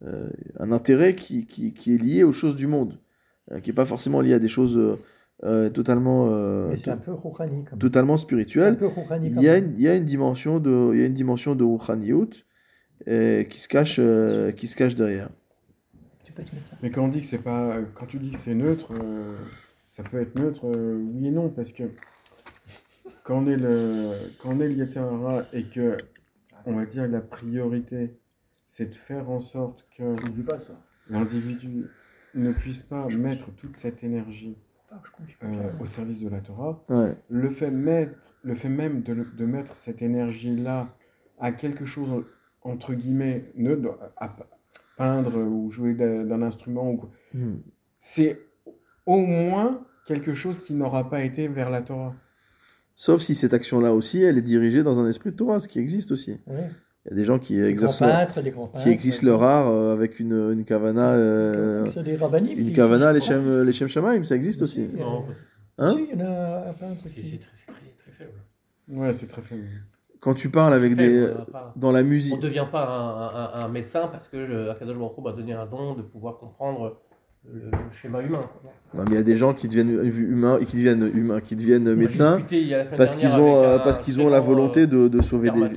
euh, intérêt qui, qui, qui, est lié aux choses du monde, euh, qui n'est pas forcément lié à des choses euh, totalement, c'est un peu totalement spirituelles. il, y a une, il y a une dimension de, il y a une dimension de qui, se cache, qui se cache derrière. Mais quand on dit que c'est pas, quand tu dis que c'est neutre, ça peut être neutre, euh, oui et non, parce que quand on est le, quand on est le et que, on va dire, la priorité, c'est de faire en sorte que l'individu ne puisse pas mettre toute cette énergie ah, euh, au service de la Torah, le, fait mettre, le fait même de, de mettre cette énergie-là à quelque chose, entre guillemets, neutre, à peindre ou jouer d'un instrument, hmm. c'est au moins quelque chose qui n'aura pas été vers la Torah. Sauf si cette action-là aussi, elle est dirigée dans un esprit de Torah, ce qui existe aussi. Il y a des gens qui exercent qui existent leur art euh, avec une, une kavana, euh, une kavana les shem, les shamaim, ça existe aussi. Non, hein? Il y en a un peintre C'est très, très, faible. Ouais, c'est très faible. Quand tu parles avec des dans la musique, on ne devient pas un, un, un, médecin parce que Akadosh Baruch m'a donné un don de pouvoir comprendre le, schéma humain. mais il y a des gens qui deviennent humains, qui deviennent humains, qui deviennent médecins parce qu'ils ont, euh, parce qu'ils ont la volonté de, de sauver des,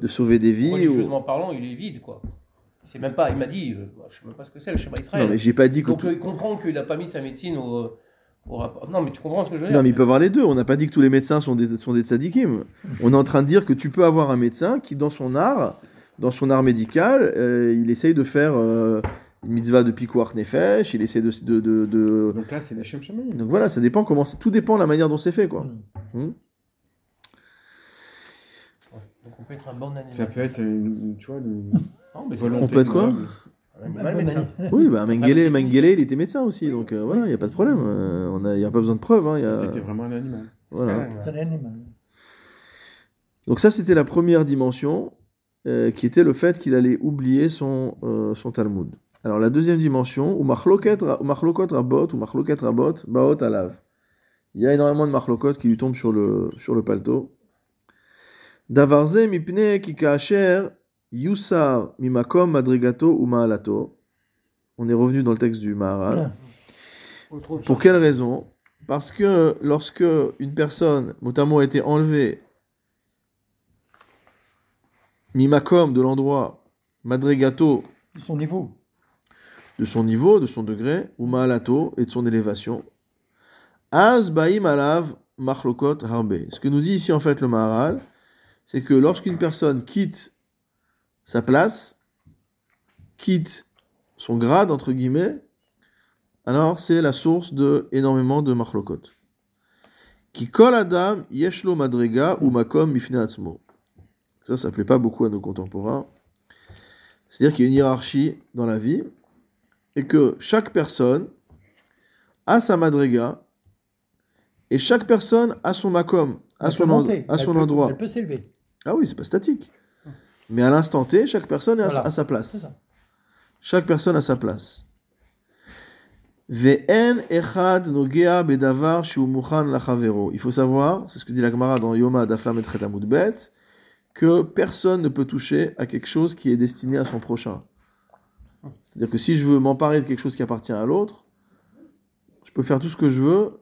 de sauver des vies. Religieusement parlant, il est vide, quoi. C'est même pas, il m'a dit, euh, je sais même pas ce que c'est le schéma Israël. Non, mais j'ai pas dit que. Donc il comprend qu'il n'a pas mis sa médecine au. Non, mais tu comprends ce que je veux dire Non, mais il peut avoir les deux. On n'a pas dit que tous les médecins sont des, sont des tzadikim. On est en train de dire que tu peux avoir un médecin qui, dans son art, dans son art médical, euh, il essaye de faire mitzvah de pikuach nefesh, il essaie de, de, de, Donc là, c'est des shem Donc voilà, ça dépend comment, tout dépend de la manière dont c'est fait, quoi. Hmm. Hmm. Donc on peut être un bon animateur. Ça peut être, une, tu vois, une non, mais volonté. On peut être quoi Oui, bah, Mengele, Mengele, il était médecin aussi, donc euh, voilà, il n'y a pas de problème. Il n'y a, pas besoin de preuves. Hein, C'était vraiment un animal. Voilà. C'est un animal. Donc ça, c'était la première dimension, euh, qui était le fait qu'il allait oublier son, euh, son Talmud. Alors la deuxième dimension, ou machlokot rabot, ou machlokot rabot, baot alav. Il y a énormément de machlokot qui lui tombent sur le, sur le palto. Davarze mipne ki yusar mimakom madrigato ou maalato. On est revenu dans le texte du Maharal. Pour quelle raison? Parce que lorsque une personne, notamment a été enlevée mimakom de l'endroit, madrigato de son niveau, de son niveau, de son degré, ou maalato et de son élévation. Az baim alav machlokot harbe. Ce que nous dit ici en fait le Maharal, c'est que lorsqu'une personne quitte sa place, quitte son grade entre guillemets, alors c'est la source de énormément de machlokot. Qui kol adam yeshlo madrega ou makom. Ça, ça plaît pas beaucoup à nos contemporains. C'est-à-dire qu'il y a une hiérarchie dans la vie et que chaque personne a sa madriga et chaque personne a son makom, a son, à son endroit. Elle peut s'élever. Ah oui, c'est pas statique. Mais à l'instant T, chaque personne est à, sa place. Chaque personne a sa place. Il faut savoir, c'est ce que dit la Gemara dans Yoma d'Aflam et Bet, que personne ne peut toucher à quelque chose qui est destiné à son prochain. C'est-à-dire que si je veux m'emparer de quelque chose qui appartient à l'autre, je peux faire tout ce que je veux.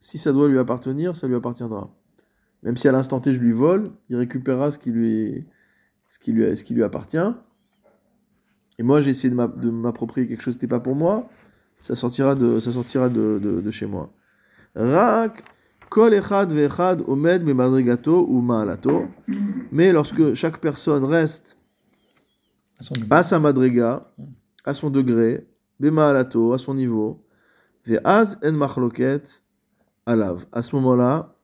Si ça doit lui appartenir, ça lui appartiendra. Même si à l'instant T je lui vole, il récupérera ce qui lui, ce qui lui, ce qui lui appartient. Et moi j'ai essayé de m'approprier quelque chose qui n'était pas pour moi, ça sortira de, ça sortira de, de, chez moi. Rak, kol echad ve'echad omed ou ma'alato. Mais lorsque chaque personne reste à sa madriga, à son degré, bema'alato, à son niveau, ve'az en machloket alav. À ce moment-là,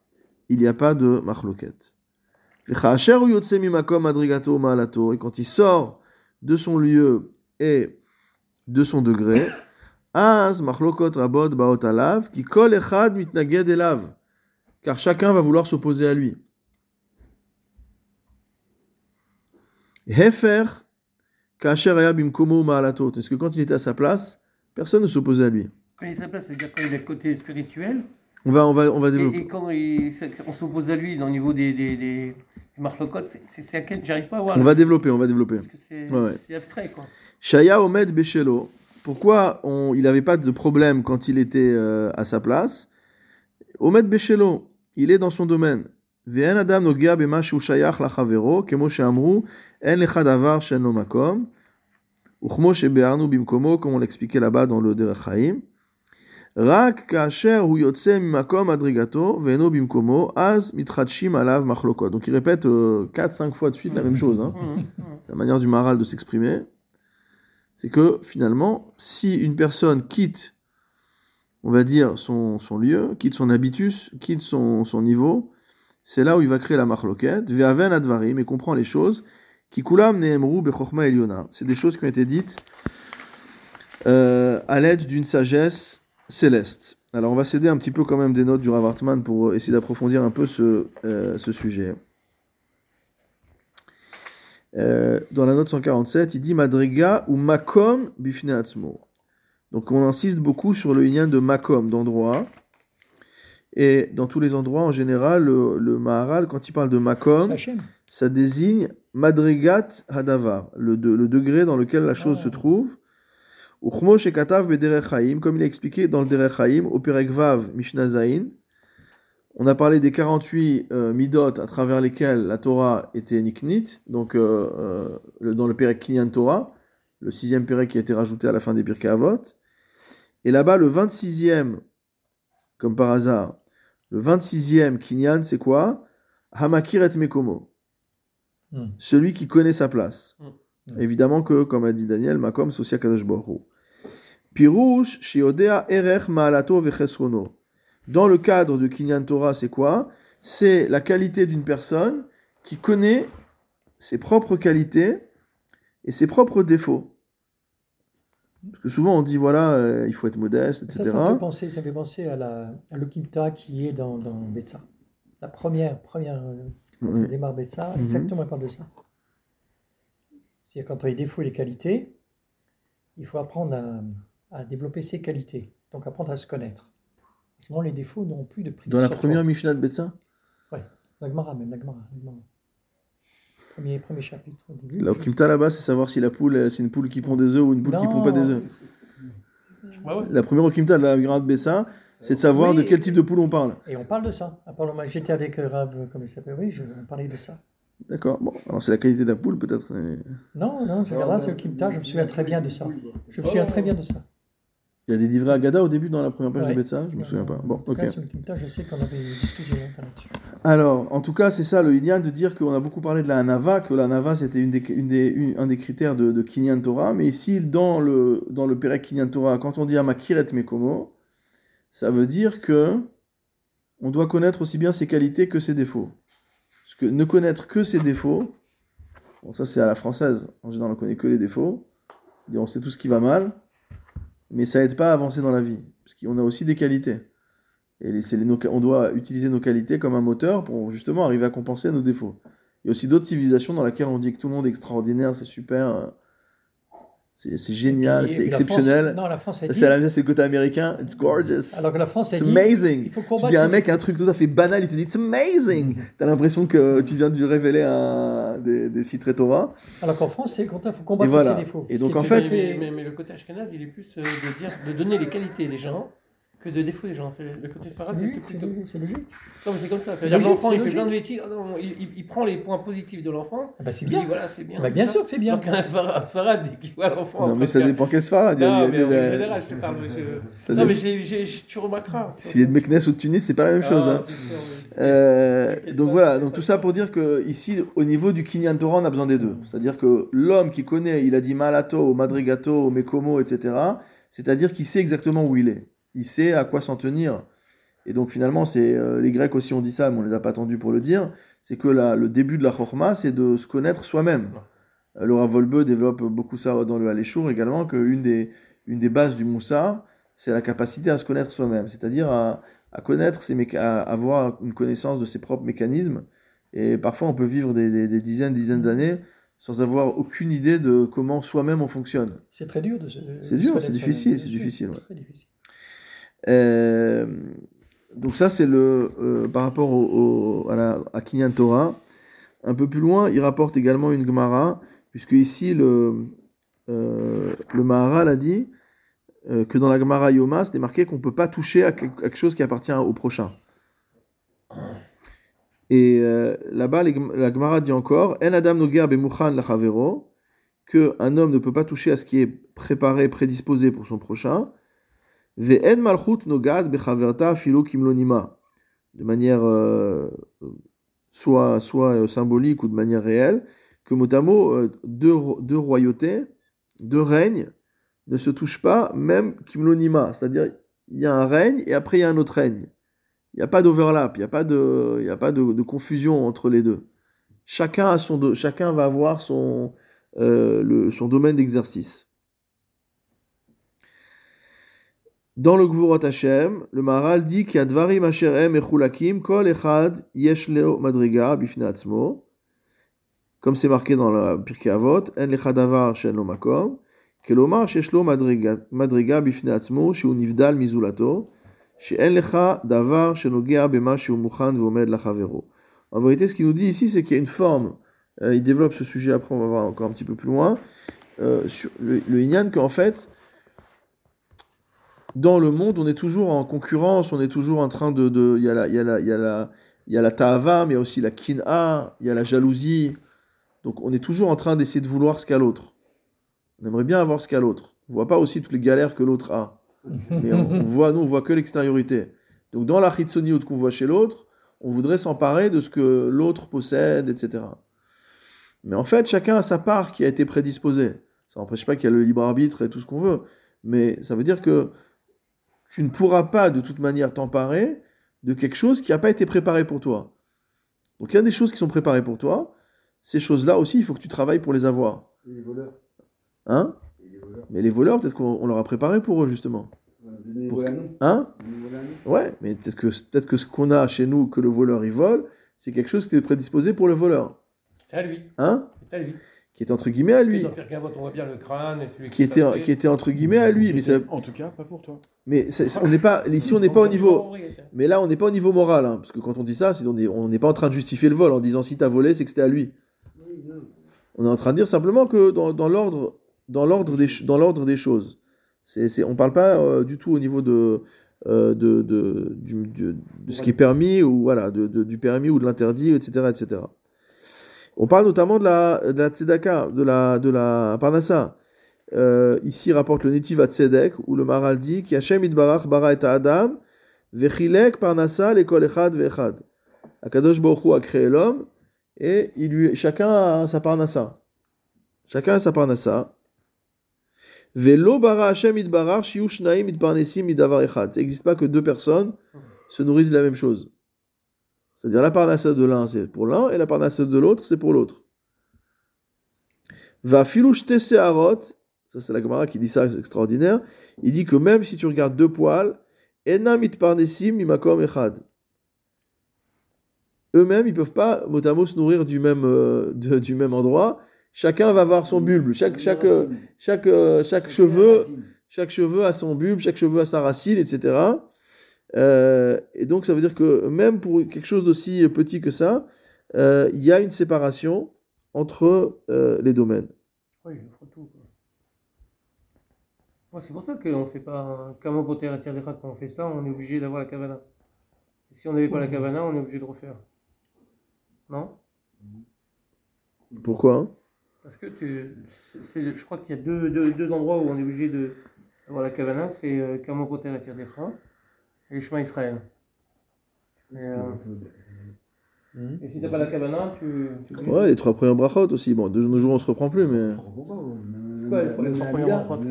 il n'y a pas de machloket. Et quand il sort de son lieu et de son degré, az machlokot rabot baot alav, qui kol echad mitnaged elav, car chacun va vouloir s'opposer à lui. Hefer, kasher maalatot, est-ce que quand il était à sa place, personne ne s'opposait à lui? Quand il est à sa place, c'est-à-dire quand il est côté spirituel? On va, on va, on va développer. Et, quand on s'oppose à lui dans le niveau des, des, des c'est à quel j'arrive pas à voir. On va développer, on va développer. C'est abstrait quoi. Shaya Omed Beshelo. Pourquoi on, il n'avait pas de problème quand il était euh, à sa place? Omed Beshelo, il est dans son domaine. Ve'en adam nogia bema shu shayach lachavero, kemo she'amru, en lecha davar shen lo makom, uchmo shebe'arnu bimkomo, comme on l'expliquait là-bas dans le Derech. Donc il répète 4-5 euh, fois de suite la même chose. Hein. Mm, mm, mm. La manière du maral de s'exprimer, c'est que finalement, si une personne quitte, on va dire, son, son lieu, quitte son habitus, quitte son, son niveau, c'est là où il va créer la ve'aven advarim, et comprend les choses, qui kulam neemru bechokma eliona. C'est des choses qui ont été dites euh, à l'aide d'une sagesse céleste. Alors on va céder un petit peu quand même des notes du Rav Hartman pour essayer d'approfondir un peu ce, euh, ce sujet. Euh, dans la note 147, il dit Madriga ou Makom bifne atzmo. Donc on insiste beaucoup sur le lien de Makom, d'endroit. Et dans tous les endroits, en général, le, le Maharal, quand il parle de Makom, ça désigne Madrigat Hadavar, le, le, degré dans lequel la chose se comme il a expliqué dans le Derech Chaim, au Perek Vav Mishnah On a parlé des 48 euh, midot à travers lesquels la Torah était niknit, donc euh, euh, dans le Perek Kinyan Torah, le sixième Perek qui a été rajouté à la fin des Pirkei Avot. Et là-bas, le 26e, comme par hasard, le 26e Kinyan, c'est quoi? Hamakir et Mekomo. Hmm. Celui qui connaît sa place. Hmm. Évidemment que, comme a dit Daniel, Makom, c'est aussi Akadosh Pirouche, Shiodea, Erech, Maalato, Vechesrono. Dans le cadre de Kinyan Torah, c'est quoi? C'est la qualité d'une personne qui connaît ses propres qualités et ses propres défauts. Parce que souvent on dit voilà, euh, il faut être modeste, etc. Ça, ça me fait penser, ça fait penser à, la, à l'Okimta qui est dans, dans Betsa. La première, première euh, quand on démarre Betsa, mhm. exactement, elle parle de ça. C'est-à-dire quand on a les défauts et les qualités, il faut apprendre à, à, développer ses qualités, donc apprendre à se connaître. À ce moment, les défauts n'ont plus de prise. Dans la première Mishnah de Betsa Oui, la Gemara même, la Gemara. Premier, premier chapitre. L'Okimta là-bas, c'est savoir si la poule, c'est une poule qui pond des œufs ou une poule qui pond pas des œufs. La première Okimta de la Grande Bessa, c'est de savoir de quel type de poule on parle. Et on parle de ça. J'étais avec euh, Rav, comme il s'appelle, oui, je parlais de ça. D'accord. Bon, alors c'est la qualité de la poule peut-être. Non, non, c'est là, c'est Okimta, je me souviens très bien de ça. Je me souviens très bien de ça. Il y a des livrets à Gada au début dans la première page de Betsa, je me souviens pas. Bon, ok. Je sais qu'on avait discuté là-dessus. Alors, en tout cas, c'est ça le Inyan de dire qu'on a beaucoup parlé de la Hanava, que la Hanava c'était une des, une des, un des critères de, de Kinyan Torah, mais ici, dans le, dans le Perek Kinyan Torah, quand on dit Amakiret Mekomo, ça veut dire que on doit connaître aussi bien ses qualités que ses défauts. Parce que ne connaître que ses défauts, bon, ça c'est à la française, en général on connaît que les défauts, on sait tout ce qui va mal, mais ça aide pas à avancer dans la vie, parce qu'on a aussi des qualités. Et les, on doit utiliser nos qualités comme un moteur pour justement arriver à compenser nos défauts. Il y a aussi d'autres civilisations dans lesquelles on dit que tout le monde est extraordinaire, c'est super, euh, c'est génial, c'est exceptionnel. non, la France C'est la même c'est le côté américain. It's gorgeous. Alors que la France It's amazing. Il faut tu dis à un mec un truc tout à fait banal, il te dit It's amazing. tu T'as l'impression que tu viens de lui révéler un, des, des sites Torah. Alors qu'en France, c'est le contraire, il faut combattre voilà. ses défauts. Et donc en fait. Mais, mais, le côté Ashkenaz, il est plus euh, de, dire, de donner les qualités des gens que de défauts des gens. Le côté Sfarad, c'est plutôt. C'est logique. Non, mais c'est comme ça. C'est-à-dire l'enfant, il fait plein de bêtises. Non, il, il, prend les points positifs de l'enfant. Ah bah c'est bien. voilà, c'est bien. Bah bien sûr que c'est bien. Donc un Sfarad, dès qu'il voit l'enfant. Non, mais ça dépend quel Sfarad. Non, mais en général, je te parle. Non, mais tu remarqueras. S'il est de Meknes ou de Tunis, c'est pas la même chose. Ah, hein. Euh, donc voilà, donc tout ça pour dire que ici, au niveau du Kinyan Torah, on a besoin des deux. C'est-à-dire que l'homme qui connaît, il a dit Malato, Madrigato, Mekomo, etc. C'est-à-dire qu'il sait exactement où il est il sait à quoi s'en tenir. Et donc finalement, c'est euh, les Grecs aussi ont dit ça, mais on les a pas attendus pour le dire. C'est que la, le début de la chorma, c'est de se connaître soi-même. Euh, Laura Volbe développe beaucoup ça dans le Aléchour également, qu'une des, une des bases du Moussa, c'est la capacité à se connaître soi-même, c'est-à-dire à, à, connaître, ses à avoir une connaissance de ses propres mécanismes. Et parfois, on peut vivre des, des, des dizaines, dizaines d'années sans avoir aucune idée de comment soi-même on fonctionne. C'est très dur de C'est dur, c'est difficile, c'est difficile. Très difficile. Euh, donc ça, c'est le euh, par rapport à, la, à Kinyan Torah. Un peu plus loin, il rapporte également une Gemara, puisque ici, le, euh, le Maharal a dit que dans la Gemara Yoma, c'était marqué qu'on ne peut pas toucher à quelque chose qui appartient au prochain. Et là-bas, la Gemara dit encore En Adam Bemuchan Lachavero, qu'un homme ne peut pas toucher à ce qui est préparé, prédisposé pour son prochain. Malchut nogad bechaverta filo. De manière soit, soit symbolique ou de manière réelle, que mot deux, deux royautés, deux règnes ne se touchent pas, même kimlonima. C'est-à-dire, il y a un règne et après il y a un autre règne. Il n'y a pas d'overlap, il n'y a pas, de, y a pas de, confusion entre les deux. Chacun, a son, chacun va avoir son, le, son domaine d'exercice. Dans le Gvurot Hashem, le Maharal dit qu'il y a dvarim asherem echulakim kol echad yesh leo madriga bifne atzmo. Comme c'est marqué dans la Pirkei Avot, en lechadavar shen lo makom, kelomar shesh lo madriga bifne atzmo shu nivdal mizulato, she'en lecha davar shenogea bema shu mukhan v'omed lachavero. En vérité, ce qu'il nous dit ici, c'est qu'il y a une forme. Euh, il développe ce sujet, après on va voir encore un petit peu plus loin, euh, sur le, le qu'en fait, dans le monde, on est toujours en concurrence, on est toujours en train de... Il y a la, y a la, y a la, y a la ta'ava, mais il y a aussi la kin'a, il y a la jalousie. Donc on est toujours en train d'essayer de vouloir ce qu'a l'autre. On aimerait bien avoir ce qu'a l'autre. On voit pas aussi toutes les galères que l'autre a. Mais on, voit, nous, on voit que l'extériorité. Donc dans la chitsoniout qu'on voit chez l'autre, on voudrait s'emparer de ce que l'autre possède, etc. Mais en fait, chacun a sa part qui a été prédisposée. Ça n'empêche pas qu'il y a le libre arbitre et tout ce qu'on veut. Mais ça veut dire que tu ne pourras pas de toute manière t'emparer de quelque chose qui n'a pas été préparé pour toi. Donc il y a des choses qui sont préparées pour toi. Ces choses-là aussi, il faut que tu travailles pour les avoir. Et les voleurs Hein? Et les voleurs. Mais les voleurs, peut-être qu'on leur a préparé pour eux, justement. Pour... Hein? Ouais, mais peut-être que, peut que ce qu'on a chez nous, que le voleur il vole, c'est quelque chose qui est prédisposé pour le voleur. C'est à lui. Hein? C'est à lui. Qui était entre guillemets à lui. Dans on voit bien le crâne et celui qui, était, qui était entre guillemets à lui. Mais ça... En tout cas, pas pour toi. Mais on n'est pas, ici, on n'est pas au niveau. Mais là, on n'est pas au niveau moral. Hein, parce que quand on dit ça, on n'est pas en train de justifier le vol en disant si tu as volé, c'est que c'était à lui. On est en train de dire simplement que dans, dans l'ordre dans l'ordre des, dans l'ordre des choses. C'est, on ne parle pas euh, du tout au niveau de, euh, de, de, de, ce qui est permis, ou voilà, de, du permis ou de l'interdit, etc., etc. On parle notamment de la, de la tzedaka, de la, de la parnassa. Euh, ici, rapporte le Netiv Tzedek, où le Maral dit qu'Hachem idbarach bara et Adam, vechilek parnassa l'école echad vechad. Akadosh Baruch a créé l'homme, et il lui, chacun a sa parnassa. Chacun a sa parnassa. Velo bara Hashem idbarar shiu shnaim idparnesim midavar echad. Ça n'existe pas que deux personnes se nourrissent de la même chose. C'est-à-dire la parnassa de l'un, c'est pour l'un, et la parnassa de l'autre, c'est pour l'autre. Va filouchte seharot, ça c'est la Gemara qui dit ça, c'est extraordinaire. Il dit que même si tu regardes deux poils, enam itparnesim mimakom echad. Eux-mêmes, ils peuvent pas, mot à mot, se nourrir du même, euh, du même endroit Chacun va avoir son bulbe. Chaque, chaque, chaque, euh, chaque, cheveu, chaque cheveu a son bulbe, chaque cheveu a sa racine, etc. Euh, et donc, ça veut dire que même pour quelque chose d'aussi petit que ça, euh, il y a une séparation entre les domaines. Oui, il faut tout. c'est pour ça qu'on ne fait pas comme au côté quand on fait ça, on est obligé d'avoir la cavana. si on n'avait pas la cavana, on est obligé de refaire. Non? Pourquoi? Hein parce que tu, je crois qu'il y a deux, deux, deux, endroits où on est obligé de avoir la Kavana, c'est euh, Kamokoter et Et chemin Israël. Mais, euh, mmh. Et si tu n'as pas la Kavana, tu, tu. Ouais, les trois premières brachot aussi. Bon, de nos jours on se reprend plus, mais. C'est quoi les trois premières brachot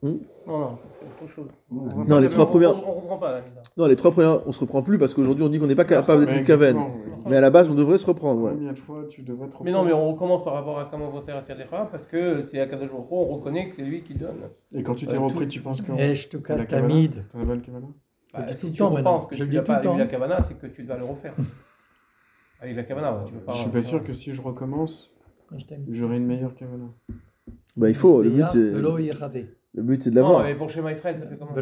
Hmm non, non, c'est autre chose. Non, les trois premières. On, on, reprend pas la Non, les trois premières, on se reprend plus parce qu'aujourd'hui on dit qu'on n'est pas capable d'être une caverne. Mais à la base, on devrait se reprendre. Ouais. Combien de fois tu devrais te Mais non, mais on recommence par rapport à comment voter à Terra parce que c'est à Kadosh on reconnaît que c'est lui qui donne. Et quand tu t'es repris, tu penses que. Eh, je te casse Tamid. Le bah, Si tu penses que tu n'as pas eu la Kavana, c'est que tu dois le refaire. Avec la Kavana, tu peux pas. Je suis pas sûr que si je recommence, j'aurai une meilleure Kavana. Bah, il faut, le but c'est. Le but, c'est de l'avoir. Non, mais pour schéma Israël, ça fait comment.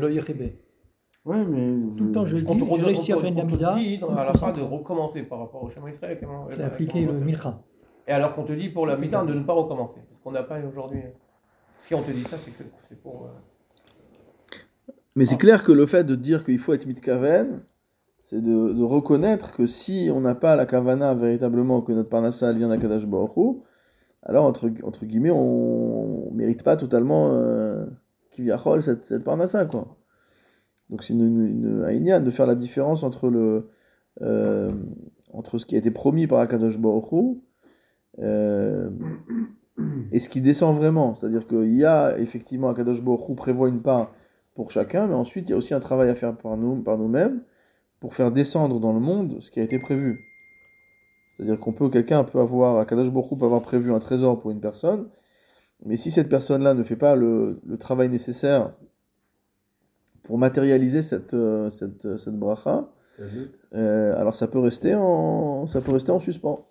Ouais, mais. Tout le temps, je dis, j'ai réussi à faire une Amida. On te dit à la fin de recommencer par rapport au schéma Israël. J'ai appliqué le Milcha. Et alors qu'on te dit pour la Mida de ne pas recommencer. Parce qu'on n'a pas aujourd'hui. Si on te dit ça, c'est que c'est pour. Mais c'est clair que le fait de dire qu'il faut être mitkaven, c'est de, de, reconnaître que si on n'a pas la kavana véritablement, que notre parnassa vient d'Akadash Baruch alors entre, entre guillemets, on ne mérite pas totalement. Euh, Kiviachol, cette, cette parnassa, quoi. Donc c'est une, une, une de faire la différence entre, le, euh, entre ce qui a été promis par Akadosh Baruch euh, et ce qui descend vraiment. C'est-à-dire qu'il y a effectivement, Akadosh Baruch prévoit une part pour chacun, mais ensuite il y a aussi un travail à faire par, nous, par nous-mêmes pour faire descendre dans le monde ce qui a été prévu. C'est-à-dire qu'on peut, quelqu'un peut avoir, Akadosh Baruch peut avoir prévu un trésor pour une personne, mais si cette personne-là ne fait pas le, travail nécessaire pour matérialiser cette, euh, cette, cette bracha, euh, alors ça peut rester en, ça peut rester en suspens.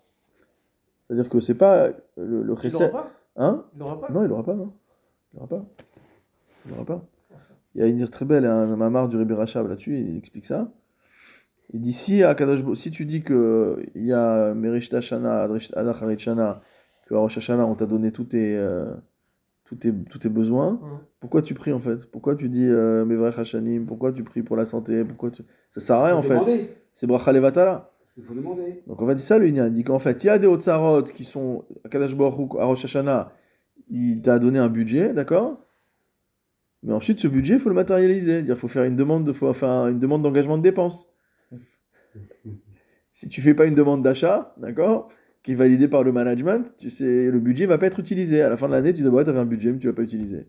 C'est-à-dire que c'est pas le, le Il l'aura pas? Hein? Pas? Non, il l'aura pas, non. Il pas. Il l'aura pas. Il y a une dire très belle, un mamar du Rebbe Rachab là-dessus, il explique ça. Il dit si, si tu dis qu'il y a Merishta Shana, Adacharit Shana, que à Rosh Hashanah, on t'a donné tous tes, euh, tous tes, tous tes besoins, pourquoi tu pries en fait? Pourquoi tu dis euh, Mevrech Hashanim Pourquoi tu pries pour la santé? Pourquoi tu... Ça sert à rien en fait. C'est Bracha Levatala. Il faut demander. Donc en fait, ça le Il dit qu'en fait, il y a des Otsarot qui sont à Kadash à Rosh Hashanah, il t'a donné un budget, d'accord? Mais ensuite, ce budget, il faut le matérialiser. Il faut faire une demande, de, faut faire une demande d'engagement de dépenses. si tu fais pas une demande d'achat, d'accord qui est validé par le management, tu sais, le budget va pas être utilisé. À la fin de l'année, tu dis, ouais, tu avais un budget, mais tu vas pas utiliser.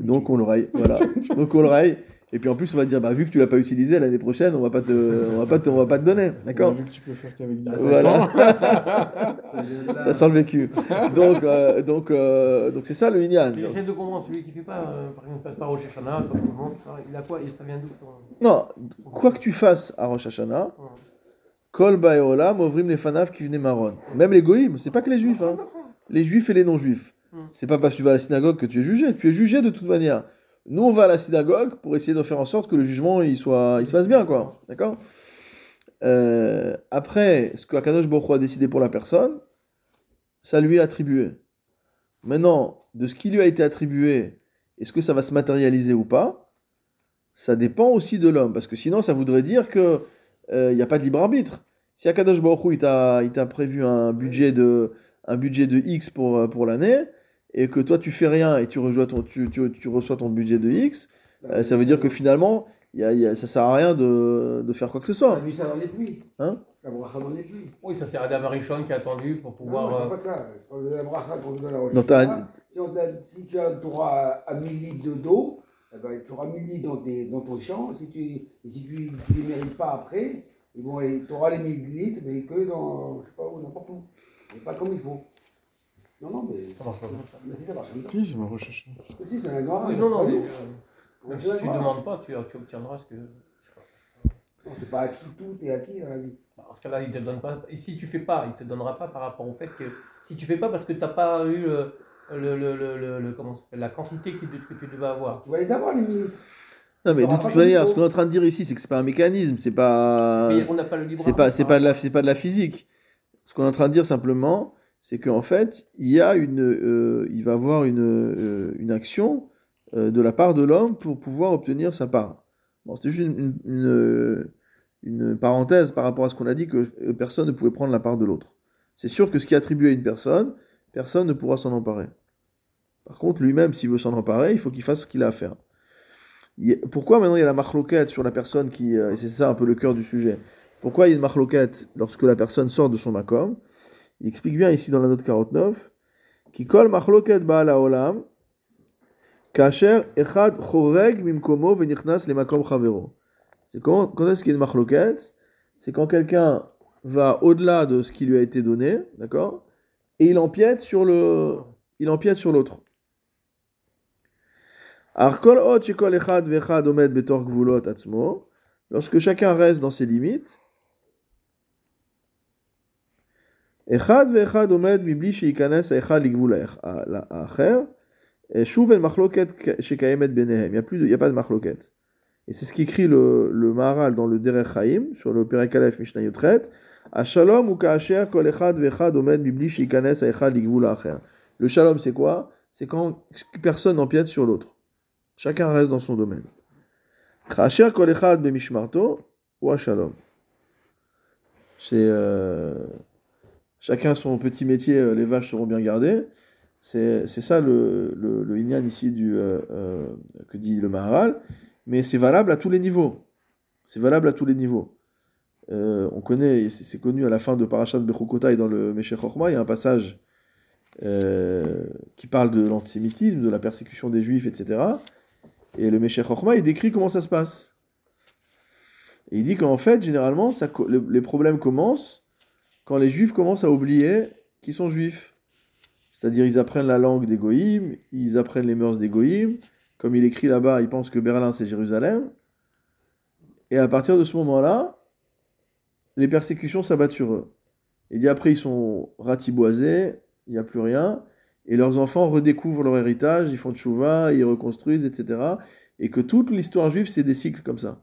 Donc on le raille. Voilà. Donc on le raille. Et puis en plus, on va te dire, bah, vu que tu l'as pas utilisé l'année prochaine, on va pas te, on va pas te, on va pas te donner, d'accord Vu que tu peux faire qu'avec des Voilà. ça sent le vécu. Donc, euh, donc, euh, donc c'est ça le Inyan. J'essaie de comprendre celui qui fait pas, euh, par exemple, passe pas Rosh Hashanah, comme tout le monde, il a quoi Et ça vient d'où ça Non, quoi que tu fasses à Rosh Hashanah, Kol Baeolam, Ovrim les Fanav qui venaient marron. Même les goïms, c'est pas que les juifs, hein. les juifs et les non-juifs. C'est pas parce que tu vas à la synagogue que tu es jugé, tu es jugé de toute manière. Nous, on va à la synagogue pour essayer de faire en sorte que le jugement il, soit, il se passe bien, quoi. D'accord? Euh, Après, ce qu'Akadosh Baruch a décidé pour la personne, ça lui est attribué. Maintenant, de ce qui lui a été attribué, est-ce que ça va se matérialiser ou pas? Ça dépend aussi de l'homme, parce que sinon, ça voudrait dire qu'il n'y euh, a pas de libre arbitre. Si Akadosh Baruch Hu, il t'a prévu un budget de, un budget de X pour, pour l'année, et que toi tu fais rien et tu reçois ton, tu, tu, tu reçois ton budget de X, bah, euh, ça veut dire que finalement, y a, y a, ça sert à rien de, de, faire quoi que ce soit. On a vu ça dans les pluies. Hein? La bracha dans les pluies. Oui, ça sert à Damarichon qui a attendu pour pouvoir. Non, je parle pas de ça. Je parle de la bracha qu'on donne à la si, si, tu as, auras à 1000 litres de d'eau, eh ben, tu auras 1000 litres dans, tes, dans ton champ. Si tu ne si tu, les mérites pas après, bon, tu auras les 1000 litres, mais que dans, je sais pas où, n'importe où. Et pas comme il faut. Non, non, mais. Ça marche pas. Mais si, ça marche pas. Si, je me recherche. Si, c'est un grand. Oui, non, non, mais. Euh, même si tu ne demandes pas, tu, tu obtiendras ce que. Non, c'est pas acquis tout, t'es acquis dans la vie. Bah, dans ce cas-là, il te donne pas. Et si tu fais pas, il te donnera pas par rapport au fait que. Si tu fais pas parce que tu n'as pas eu le, le, le, le, le comment la quantité que, que tu devais avoir. Tu vas les avoir, les minutes. Non mais de toute manière, ce qu'on est en train de dire ici, c'est que c'est pas un mécanisme, c'est pas. Mais on n'a pas le libre. C'est pas, c'est pas de la, c'est pas de la physique. Ce qu'on est en train de dire simplement, c'est qu'en fait, il, y a une, euh, il va avoir une, euh, une action euh, de la part de l'homme pour pouvoir obtenir sa part. Bon, C'était juste une, une, parenthèse par rapport à ce qu'on a dit que personne ne pouvait prendre la part de l'autre. C'est sûr que ce qui est attribué à une personne, personne ne pourra s'en emparer. Par contre, lui-même, s'il veut s'en emparer, il faut qu'il fasse ce qu'il a à faire. Pourquoi maintenant il y a la marloquette sur la personne qui. C'est ça un peu le cœur du sujet. Pourquoi il y a une marloquette lorsque la personne sort de son makom il explique bien ici dans la note 49 qui kol machloket ba'al olam kasher echad choreg mimkomo venichnas le makom chavero. C'est quand, quand est-ce qu'il y a une machloket? C'est quand quelqu'un va au-delà de ce qui lui a été donné, d'accord? Et il empiète sur le, il empiète sur l'autre. Lorsque chacun reste dans ses limites, אחד ואחד עומד מבלי שייכנס האחד לגבול האחר, שוב אין מחלוקת שקיימת ביניהם, il n'y a pas de מחלוקת. Et c'est ce qu'écrit le, le Maharal dans le Derech Chaim, sur le Perek Aleph Mishnah Yotret, השלום הוא כאשר כל אחד ואחד עומד מבלי שייכנס האחד לגבול האחר. Le shalom c'est quoi C'est quand personne n'empiète sur l'autre. Chacun reste dans son domaine. כאשר כל אחד במשמרתו הוא השלום. C'est... Euh, chacun son petit métier, euh, les vaches seront bien gardées. C'est ça le, le, le inyan ici du, euh, euh, que dit le Maharal. Mais c'est valable à tous les niveaux. C'est valable à tous les niveaux. Euh, on connaît, c'est connu à la fin de Parashat Bechokota et dans le Meshech Chochma, il y a un passage euh, qui parle de l'antisémitisme, de la persécution des juifs, etc. Et le Meshech Chochma, il décrit comment ça se passe. Et il dit qu'en fait, généralement, ça, les problèmes commencent quand les juifs commencent à oublier qu'ils sont juifs. C'est-à-dire ils apprennent la langue des goïms, ils apprennent les mœurs des goïms. Comme il écrit là-bas, ils pensent que Berlin c'est Jérusalem. Et à partir de ce moment-là, les persécutions s'abattent sur eux. Dit après ils sont ratiboisés, il n'y a plus rien. Et leurs enfants redécouvrent leur héritage, ils font tchouva, ils reconstruisent, etc. Et que toute l'histoire juive, c'est des cycles comme ça.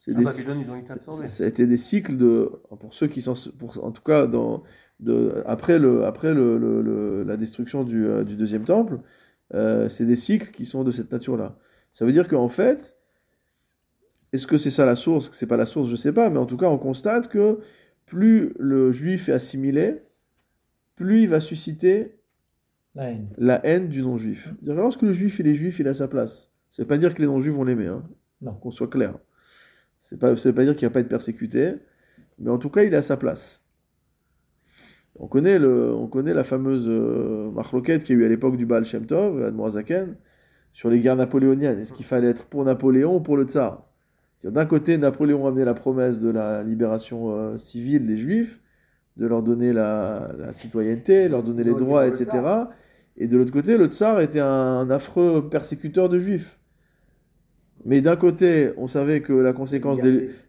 C'est des, Babylone, ils ont été absorbés. Ça a été des cycles de, pour ceux qui sont, pour, en tout cas, dans, de, après, le, après le, le, la destruction du, euh, du deuxième temple, euh, c'est des cycles qui sont de cette nature-là. Ça veut dire qu'en fait, est-ce que c'est ça la source Que c'est pas la source, je sais pas, mais en tout cas, on constate que plus le juif est assimilé, plus il va susciter la haine, la haine du non-juif. Lorsque le juif il est juif, il a sa place. Ça veut pas dire que les non-juifs vont l'aimer, hein. non. qu'on soit clair. C'est pas, ça veut pas dire qu'il va pas être persécuté, mais en tout cas, il est à sa place. On connaît, le, on connaît la fameuse euh, qu'il y a eu à l'époque du Baal Shem Tov, Admorazaken, sur les guerres napoléoniennes. Est-ce qu'il fallait être pour Napoléon ou pour le tsar? D'un côté, Napoléon amenait la promesse de la libération euh, civile des juifs, de leur donner la, citoyenneté, leur donner les droits, etc. Et de l'autre côté, le tsar était un, affreux persécuteur de juifs. Mais d'un côté, on savait que la conséquence,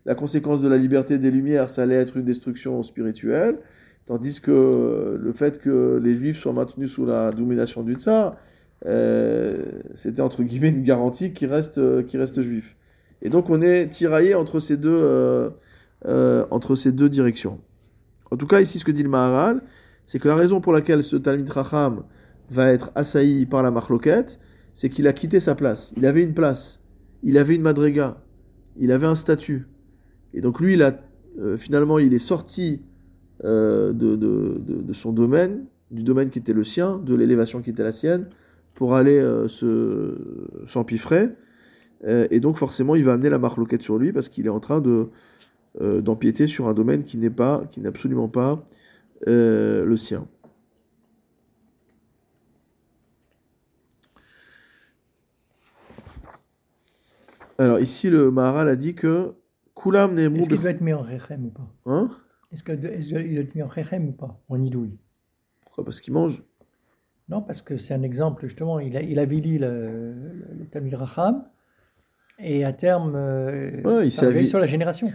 la conséquence de la liberté des Lumières, ça allait être une destruction spirituelle. Tandis que le fait que les juifs soient maintenus sous la domination du tsar, euh, c'était entre guillemets une garantie qu'ils restent, euh, reste juifs. Et donc on est tiraillé entre ces deux, euh, entre ces deux directions. En tout cas, ici, ce que dit le Maharal, c'est que la raison pour laquelle ce Talmid Racham va être assailli par la marloquette, c'est qu'il a quitté sa place. Il avait une place, il avait une madrega, il avait un statut. Et donc lui, il a, finalement, il est sorti euh, de, son domaine, du domaine qui était le sien, de l'élévation qui était la sienne, pour aller euh, se, s'empiffrer. Euh, et donc forcément, il va amener la marque loquette sur lui parce qu'il est en train de, d'empiéter sur un domaine qui n'est pas, qui n'est absolument pas le sien. Alors ici, le Maharal a dit que Kulam Est-ce qu'il doit être mis en ou pas Hein est-ce qu'il est mis en chechem ou pas En idouille Pourquoi? Parce qu'il mange? Non, parce que c'est un exemple, justement. Il, a, il avilit le, le, Tamil Racham et à terme, euh, il s'est sur la génération.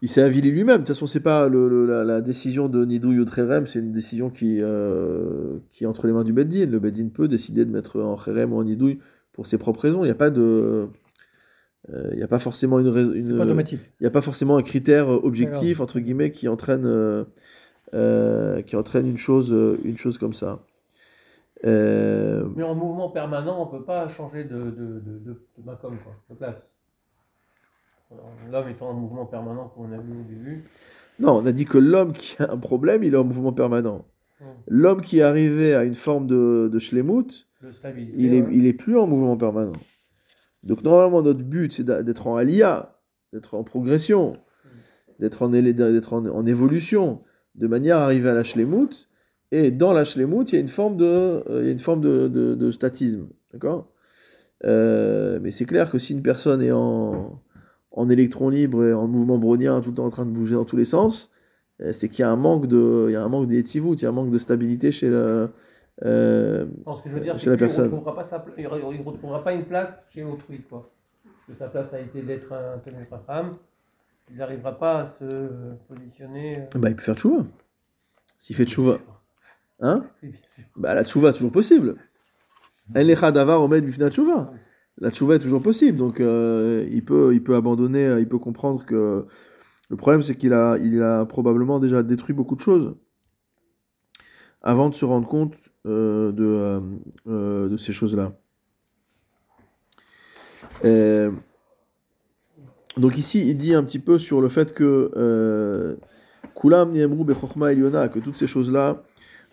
Il s'est avilé lui-même. De toute façon, c'est pas le, la, décision de Nidouille ou Trerem, c'est une décision qui, euh, qui est entre les mains du Beddin. Le Beddin peut décider de mettre en Cherem ou en Nidouille pour ses propres raisons. Il n'y a pas de. Il euh, n'y a pas forcément une, une Il a pas forcément un critère euh, objectif entre guillemets qui entraîne euh, qui entraîne une chose une chose comme ça. Mais en mouvement permanent, on peut pas changer de de, de, de, quoi, de place. L'homme étant en mouvement permanent, comme on a vu au début. Non, on a dit que l'homme qui a un problème, il est en mouvement permanent. Hum. L'homme qui est arrivé à une forme de, de shlemut, il, est, il est plus en mouvement permanent. Donc normalement, notre but, c'est d'être en alia, d'être en progression, d'être en, en, évolution, de manière à arriver à la shlemut. Et dans la shlemut, il y a une forme de, euh, il y a une forme de, de, statisme. D'accord? Euh, Mais c'est clair que si une personne est en, en électron libre et en mouvement brownien, tout le temps en train de bouger dans tous les sens, euh, c'est qu'il y a un manque de, il y a un manque il y a un manque de stabilité chez le, euh, ce que je veux dire, c'est qu'il ne retrouvera, pas une place chez autrui. Quoi. que sa place a été d'être un femme, il n'arrivera pas à se positionner. Euh, bah, il peut faire tchouva. S'il fait tchouva. Hein Bah, la tchouva, c'est toujours possible. La tchouva est toujours possible. Donc, euh, il, peut, il peut abandonner, il peut comprendre que. Le problème, c'est qu'il a, il a probablement déjà détruit beaucoup de choses avant de se rendre compte euh, de, euh, euh, de, ces choses-là. donc ici, il dit un petit peu sur le fait que Kulam Niemru Eliona, que toutes ces choses-là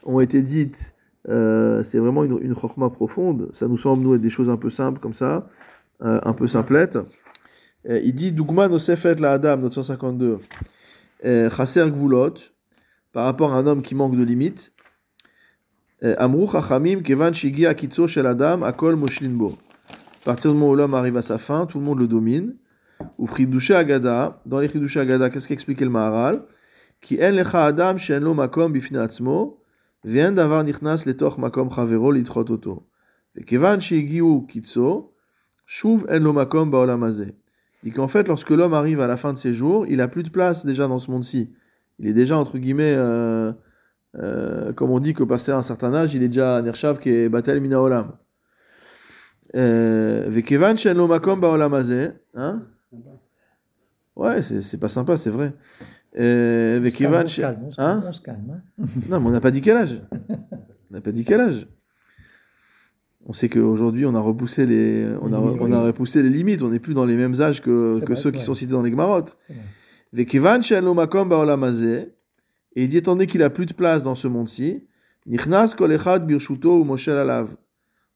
ont été dites, c'est vraiment une, une profonde. Ça nous semble, nous, être des choses un peu simples comme ça, un peu simplettes. il dit Dugma Nosefet la Adam, notre 152, Chaser Gvulot, par rapport à un homme qui manque de limites. Amrou Chachamim, Kevan Shigi Akitso Shel Adam, Akol Moshlinbo. À partir du moment où l'homme arrive à sa fin, tout le monde le domine. Ou Fridouché Agada, dans les Fridouché Agada, qu'est-ce qu'expliquait le Maharal? Qui en lecha Adam shen lo makom bifne atzmo, vien davar nichnas letoch makom chavero litrot oto. Kevan Shigiu Kitso, shuv en lo makom baolam hazeh. Dit qu'en fait, lorsque l'homme arrive à la fin de ses jours, il a plus de place déjà dans ce monde-ci. Il est déjà, entre guillemets, euh, euh, comme on dit que passé un certain âge, il est déjà Nershav qui est Batel Mina Olam. Euh, Vekevan Shen Lo Makom Baolam Hein? Ouais, c'est pas sympa, c'est vrai. Euh, Vekevan Hein on se calme. Hein? Non, mais on n'a pas dit quel âge. On n'a pas dit quel âge. On sait qu'aujourd'hui, on a repoussé les, on a, on a repoussé les limites. On n'est plus dans les mêmes âges que, que ceux qui sont cités dans les Gmarot. Vekevan Shen Lo Makom Baolam et il dit, étant donné qu'il a plus de place dans ce monde-ci, Nichnas kolechad birshuto ou alav.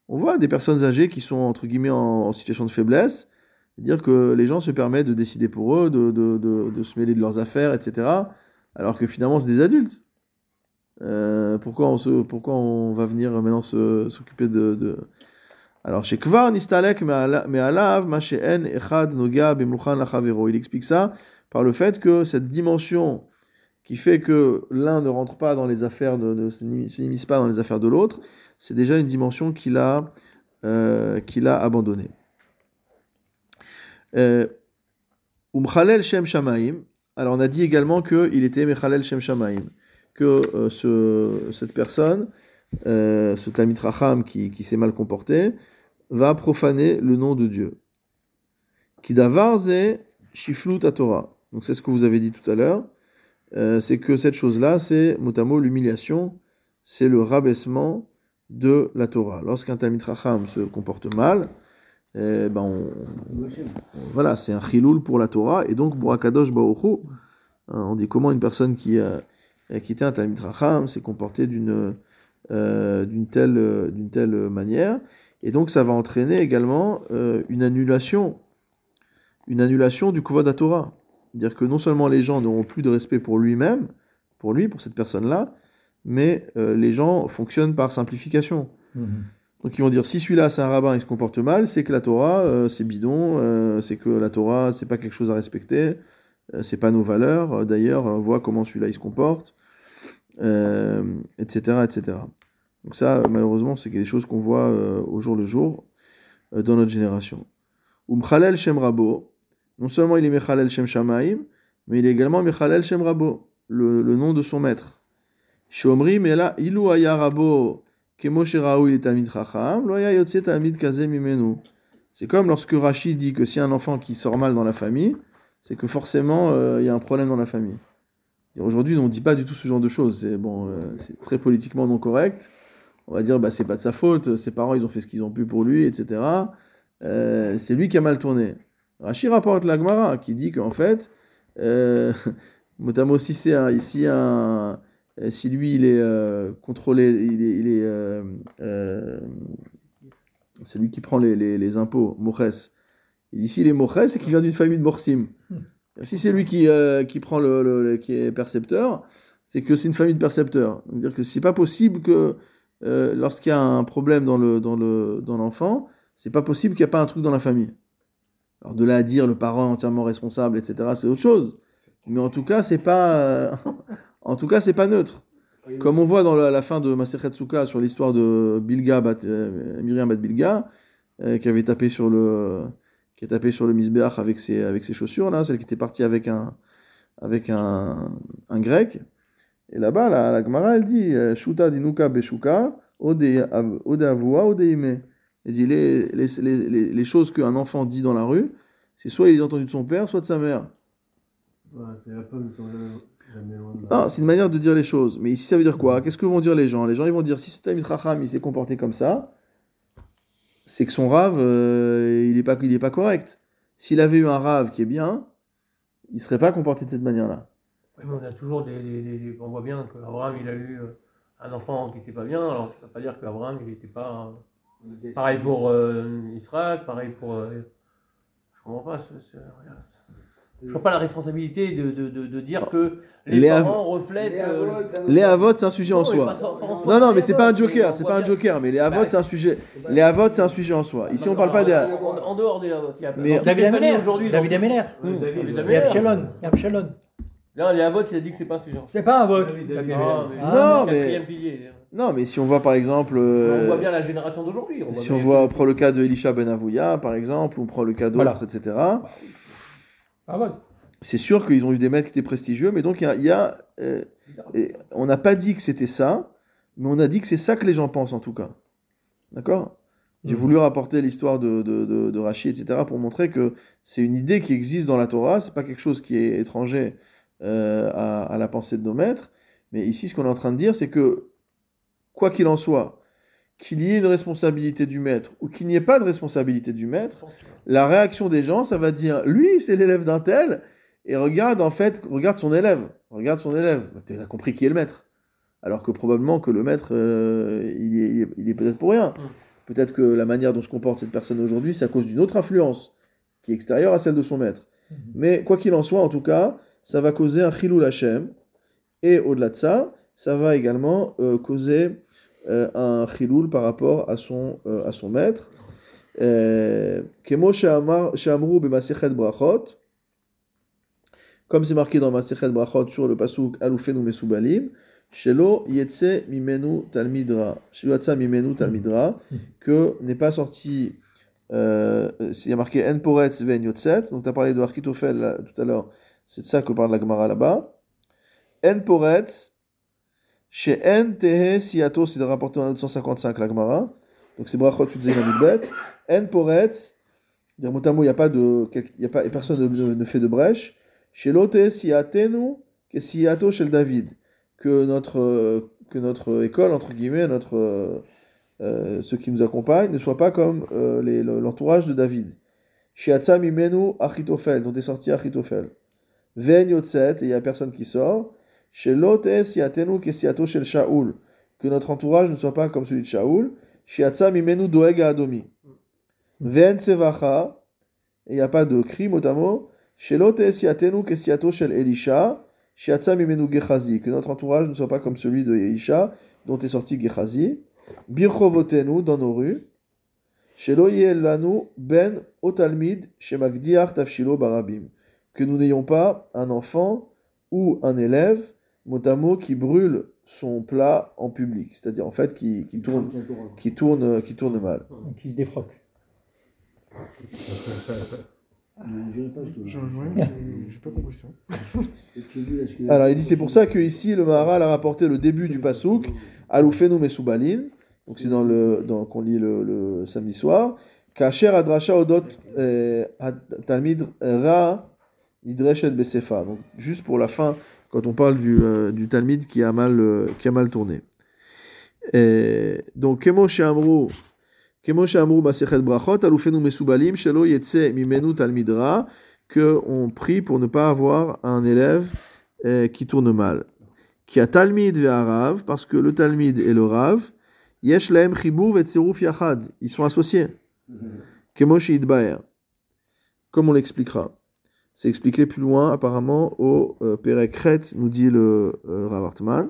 On voit des personnes âgées qui sont, entre guillemets, en, situation de faiblesse, dire que les gens se permettent de décider pour eux, de, de, de, se mêler de leurs affaires, etc., alors que finalement, c'est des adultes. Euh, pourquoi, on se, pourquoi on va venir maintenant s'occuper de, Alors, chez Kvar Nistalek Echad Noga. Il explique ça par le fait que cette dimension qui fait que l'un ne rentre pas dans les affaires, de, ne s'immisce pas dans les affaires de l'autre, c'est déjà une dimension qu'il a, euh, qu'il a abandonnée. Euh, Umchalel Shem Shamaim. Alors on a dit également qu'il était Mechalel Shem Shamaim, que euh, ce, cette personne, ce Talmid Racham qui, qui s'est mal comporté, va profaner le nom de Dieu. Kidavarze Shiflut Torah. Donc c'est ce que vous avez dit tout à l'heure. Euh, c'est que cette chose-là, c'est mot l'humiliation, c'est le rabaissement de la Torah. Lorsqu'un Talmid Racham se comporte mal, eh ben voilà, c'est un chiloul pour la Torah, et donc hein, on dit comment une personne qui a, quitté un Talmid Racham s'est comportée d'une euh, telle, telle manière, et donc ça va entraîner également euh, une annulation, une annulation du Kovod Torah. Dire que non seulement les gens n'auront plus de respect pour lui-même, pour lui, pour cette personne-là, mais euh, les gens fonctionnent par simplification. Mhm. Donc ils vont dire si celui-là c'est un rabbin, il se comporte mal, c'est que la Torah euh, c'est bidon, euh, c'est que la Torah c'est pas quelque chose à respecter, c'est pas nos valeurs. D'ailleurs, on voit comment celui-là il se comporte, etc., etc. Donc ça, malheureusement, c'est des choses qu'on voit au jour le jour dans notre génération. Umchalel Shem Rabo, non seulement il est Mechalel Shem Shamaim, mais il est également Mechalel Shem Rabo, le, nom de son maître. Shomri, mais là, Ilu Aya Rabo, Kemoshe Raoui est Talmid Chacham, Loya Yotse Talmid Kazem Imenu. C'est comme lorsque Rachid dit que si un enfant qui sort mal dans la famille, c'est que forcément euh, il y a un problème dans la famille. Aujourd'hui, on ne dit pas du tout ce genre de choses. C'est bon, euh, c'est très politiquement non correct. On va dire, bah, c'est pas de sa faute, ses parents ils ont fait ce qu'ils ont pu pour lui, etc. Euh, c'est lui qui a mal tourné. Rashi rapporte la Gemara qui dit qu'en fait, euh, notamment si c'est ici un, euh, si lui il est euh, contrôlé, il est, il est euh, c'est lui qui prend les, les, les impôts, Moches. Ici il est Moches et qui vient d'une famille de Morsim. Hmm. Si c'est lui qui, qui prend le, le, qui est percepteur, c'est que c'est une famille de percepteurs. Donc dire que c'est pas possible que lorsqu'il y a un problème dans le dans le dans l'enfant, c'est pas possible qu'il n'y ait pas un truc dans la famille. Alors de là à dire le parent est entièrement responsable, etc., c'est autre chose. Mais en tout cas, c'est pas, euh, en tout cas, c'est pas neutre. Comme on voit dans la, fin de Maserhet Souka sur l'histoire de Bilga, euh, Myriam Bat Bilga, euh, qui avait tapé sur le, qui a tapé sur le misbeach avec ses, avec ses chaussures là, celle qui était partie avec un, avec un, un grec. Et là-bas, la, la Gemara, elle dit, Shuta dinuka beshuka, ode avua, ode ime. Il dit les, les, les, les choses qu'un enfant dit dans la rue, c'est soit il a entendu de son père, soit de sa mère. non, c'est une manière de dire les choses. Mais ici, ça veut dire quoi? Qu'est-ce que vont dire les gens? Les gens, ils vont dire si ce Tamit Racham, il s'est comporté comme ça, c'est que son rave, euh, il n'est pas, il pas correct. S'il avait eu un rave qui est bien, il ne serait pas comporté de cette manière-là. Oui, mais on a toujours des, On voit bien qu'Abraham, il a eu euh, un enfant qui n'était pas bien. Alors, tu ne vas pas dire qu'Abraham, il n'était pas. Pareil pour euh, Israël, pareil pour. Euh, je comprends pas. Je vois pas la responsabilité de, de, de, dire que les, parents reflètent. Les avots, c'est un sujet en soi. Non, non, mais c'est pas un joker, c'est pas un joker, mais les avots, c'est un sujet. Les avots, c'est un sujet en soi. Ici, on parle pas des. En dehors des avots. Mais David Ameller aujourd'hui. David Ameller. Il y a Abshalom. Il y a Abshalom. Non, les avots, il a dit que c'est pas un sujet. C'est pas un vote. Non, mais. Non, mais si on voit par exemple. on voit bien la génération d'aujourd'hui. Si on voit, on prend le cas de Elisha Ben Avouya, par exemple, ou on prend le cas d'autres, etc. Ah c'est sûr qu'ils ont eu des maîtres qui étaient prestigieux, mais donc il y a. Euh, on n'a pas dit que c'était ça, mais on a dit que c'est ça que les gens pensent en tout cas. D'accord? J'ai mhm. voulu rapporter l'histoire de, de, de, Rachid, etc., pour montrer que c'est une idée qui existe dans la Torah, c'est pas quelque chose qui est étranger euh, à, à, la pensée de nos maîtres. Mais ici, ce qu'on est en train de dire, c'est que quoi qu'il en soit, qu'il y ait une responsabilité du maître ou qu'il n'y ait pas de responsabilité du maître, la réaction des gens, ça va dire lui, c'est l'élève d'un tel, et regarde en fait, regarde son élève, regarde son élève. Bah, tu as compris qui est le maître. Alors que probablement que le maître, euh, il est, peut-être pour rien. Peut-être que la manière dont se comporte cette personne aujourd'hui, c'est à cause d'une autre influence qui est extérieure à celle de son maître. Mm-hmm. Mais quoi qu'il en soit, en tout cas, ça va causer un chilou lachem. Et au-delà de ça, ça va également euh, causer un chiloul par rapport à son, euh, à son maître. Kemo Shamru Bemasechet Brachot, comme c'est marqué dans Masechet Brachot sur le pasuk Alufenu Mesubalim, Shelo Yetse Mimenu Talmidra, Shelo Yatsa Mimenu Talmidra, que n'est pas sorti, euh, il y a marqué En Poretz Ven donc tu as parlé de Architofel tout à l'heure, c'est de ça que parle la Gemara là-bas. En Poretz, chez En Tehe Siato, c'est rapporté en 955 la Gemara, donc c'est Brachot Yudzein Amidbet. En Poretz, mot il n'y a pas de, y a pas, personne ne, fait de brèche. Chez Lote Siatenu, que Siato Shel David que notre, que notre école, entre guillemets, notre, euh, euh ceux qui nous accompagnent, ne soient pas comme euh, l'entourage de David. Shiatsa mimenu achitofel, dont est sorti achitofel. Ven et il n'y a personne qui sort. Shelot es yatenu kesiato shel Shaul, que notre entourage ne soit pas comme celui de Shaul. Shiatsa mimenu doeg adomi. Ven sevacha, et il n'y a pas de cri mot à mot. Shelot es yatenu kesiato shel Elisha, que notre entourage ne soit pas comme celui de Elisha, dont est sorti Gechazi. Birchovotenu, dans nos rues. Ben otalmid shemagdiach tafshilo barabim. Que nous n'ayons pas un enfant ou un élève, motamo, qui brûle son plat en public. C'est-à-dire, en fait, qui, qui, tourne, qui, tourne, qui tourne mal. Qui se défroque. Alors, il dit c'est pour ça que ici le Maharal a rapporté le début du pasouk, Aloufenu Mesubalin, donc c'est dans le dans, qu'on lit le, le, samedi soir. Kacher Adrasha Odot eh, Talmid Ra Idreshet Besefa. Donc, juste pour la fin, quand on parle du, euh, du Talmid qui a mal, euh, qui a mal tourné. Et, donc, Kemo Amrou que on prie pour ne pas avoir un élève eh, qui tourne mal. Qui a talmid ve'arav, parce que le talmid et le rav, yesh lahem chibur yachad, ils sont associés. Kemosh idbaer, comme on l'expliquera. C'est expliqué plus loin, apparemment, au euh, Perekret, nous dit le euh, Rav Hartman.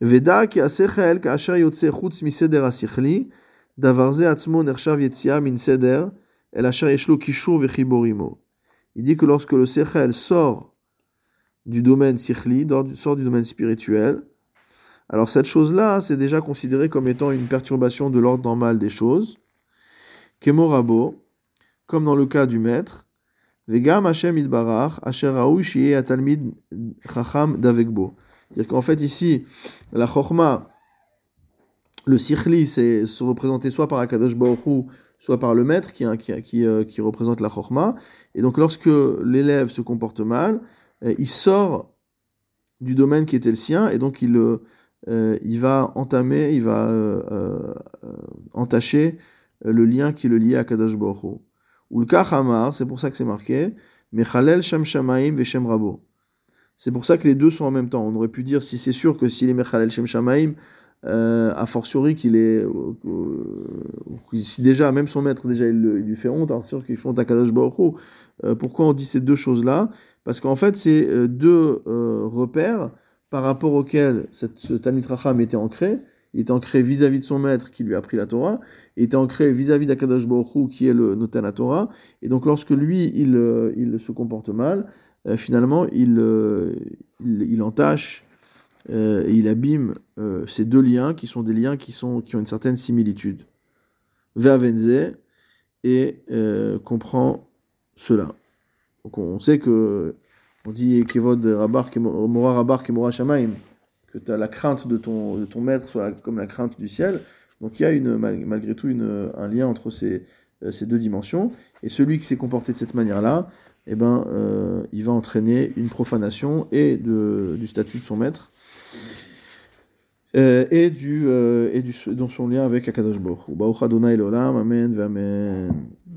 Veda ki asechel ka asher yotze chutz miseder asichli, Davarze atzmo nershav yetzia min seder, el asher yeshlo kishur vechiborimo. Il dit que lorsque le sechel sort du domaine sikhli, sort du domaine spirituel, alors cette chose-là, c'est déjà considéré comme étant une perturbation de l'ordre normal des choses. Kemorabo, comme dans le cas du maître, Vegam Hashem idbarach, asher raou atalmid chacham davegbo. C'est-à-dire qu'en fait ici, la chorma, le sikhli, c'est se représenter soit par Akadosh Baruch soit par le maître qui, qui, qui, euh, qui représente la chorma. Et donc lorsque l'élève se comporte mal, euh, il sort du domaine qui était le sien, et donc il, euh, il va entamer, il va entacher le lien qui le liait à Kadosh Baruch Ou le Kachamar, c'est pour ça que c'est marqué, Mechalel Shem Shamaim Veshem Rabo. C'est pour ça que les deux sont en même temps. On aurait pu dire, si c'est sûr que s'il est Mechalel Shem Shamaim, euh, a fortiori qu'il est. Euh, si déjà, même son maître, déjà, il, lui fait honte, hein, sûr qu'il fait honte à Kadosh Baruch euh, Pourquoi on dit ces deux choses-là? Parce qu'en fait, c'est deux repères par rapport auxquels cette, ce Talmud Racham était ancré. Il était ancré vis-à-vis de son maître qui lui a appris la Torah. Il était ancré vis-à-vis d'Akadosh Baruch qui est le notaire la Torah. Et donc, lorsque lui, il, il se comporte mal, finalement, il, il, il entache euh, et il abîme euh, ces deux liens qui sont des liens qui, sont, qui ont une certaine similitude. Vervenze et euh, comprend cela. Donc on sait que on dit Kevod Rabar, Mora Rabar, Kemora Shamaim, que tu as la crainte de ton, de ton maître comme la crainte du ciel. Donc il y a une, malgré tout une, un lien entre ces, ces deux dimensions. Et celui qui s'est comporté de cette manière-là, eh ben, il va entraîner une profanation et de, du statut de son maître euh, et, du, euh, et du, dans son lien avec Akadosh Baruch Amen, Amen.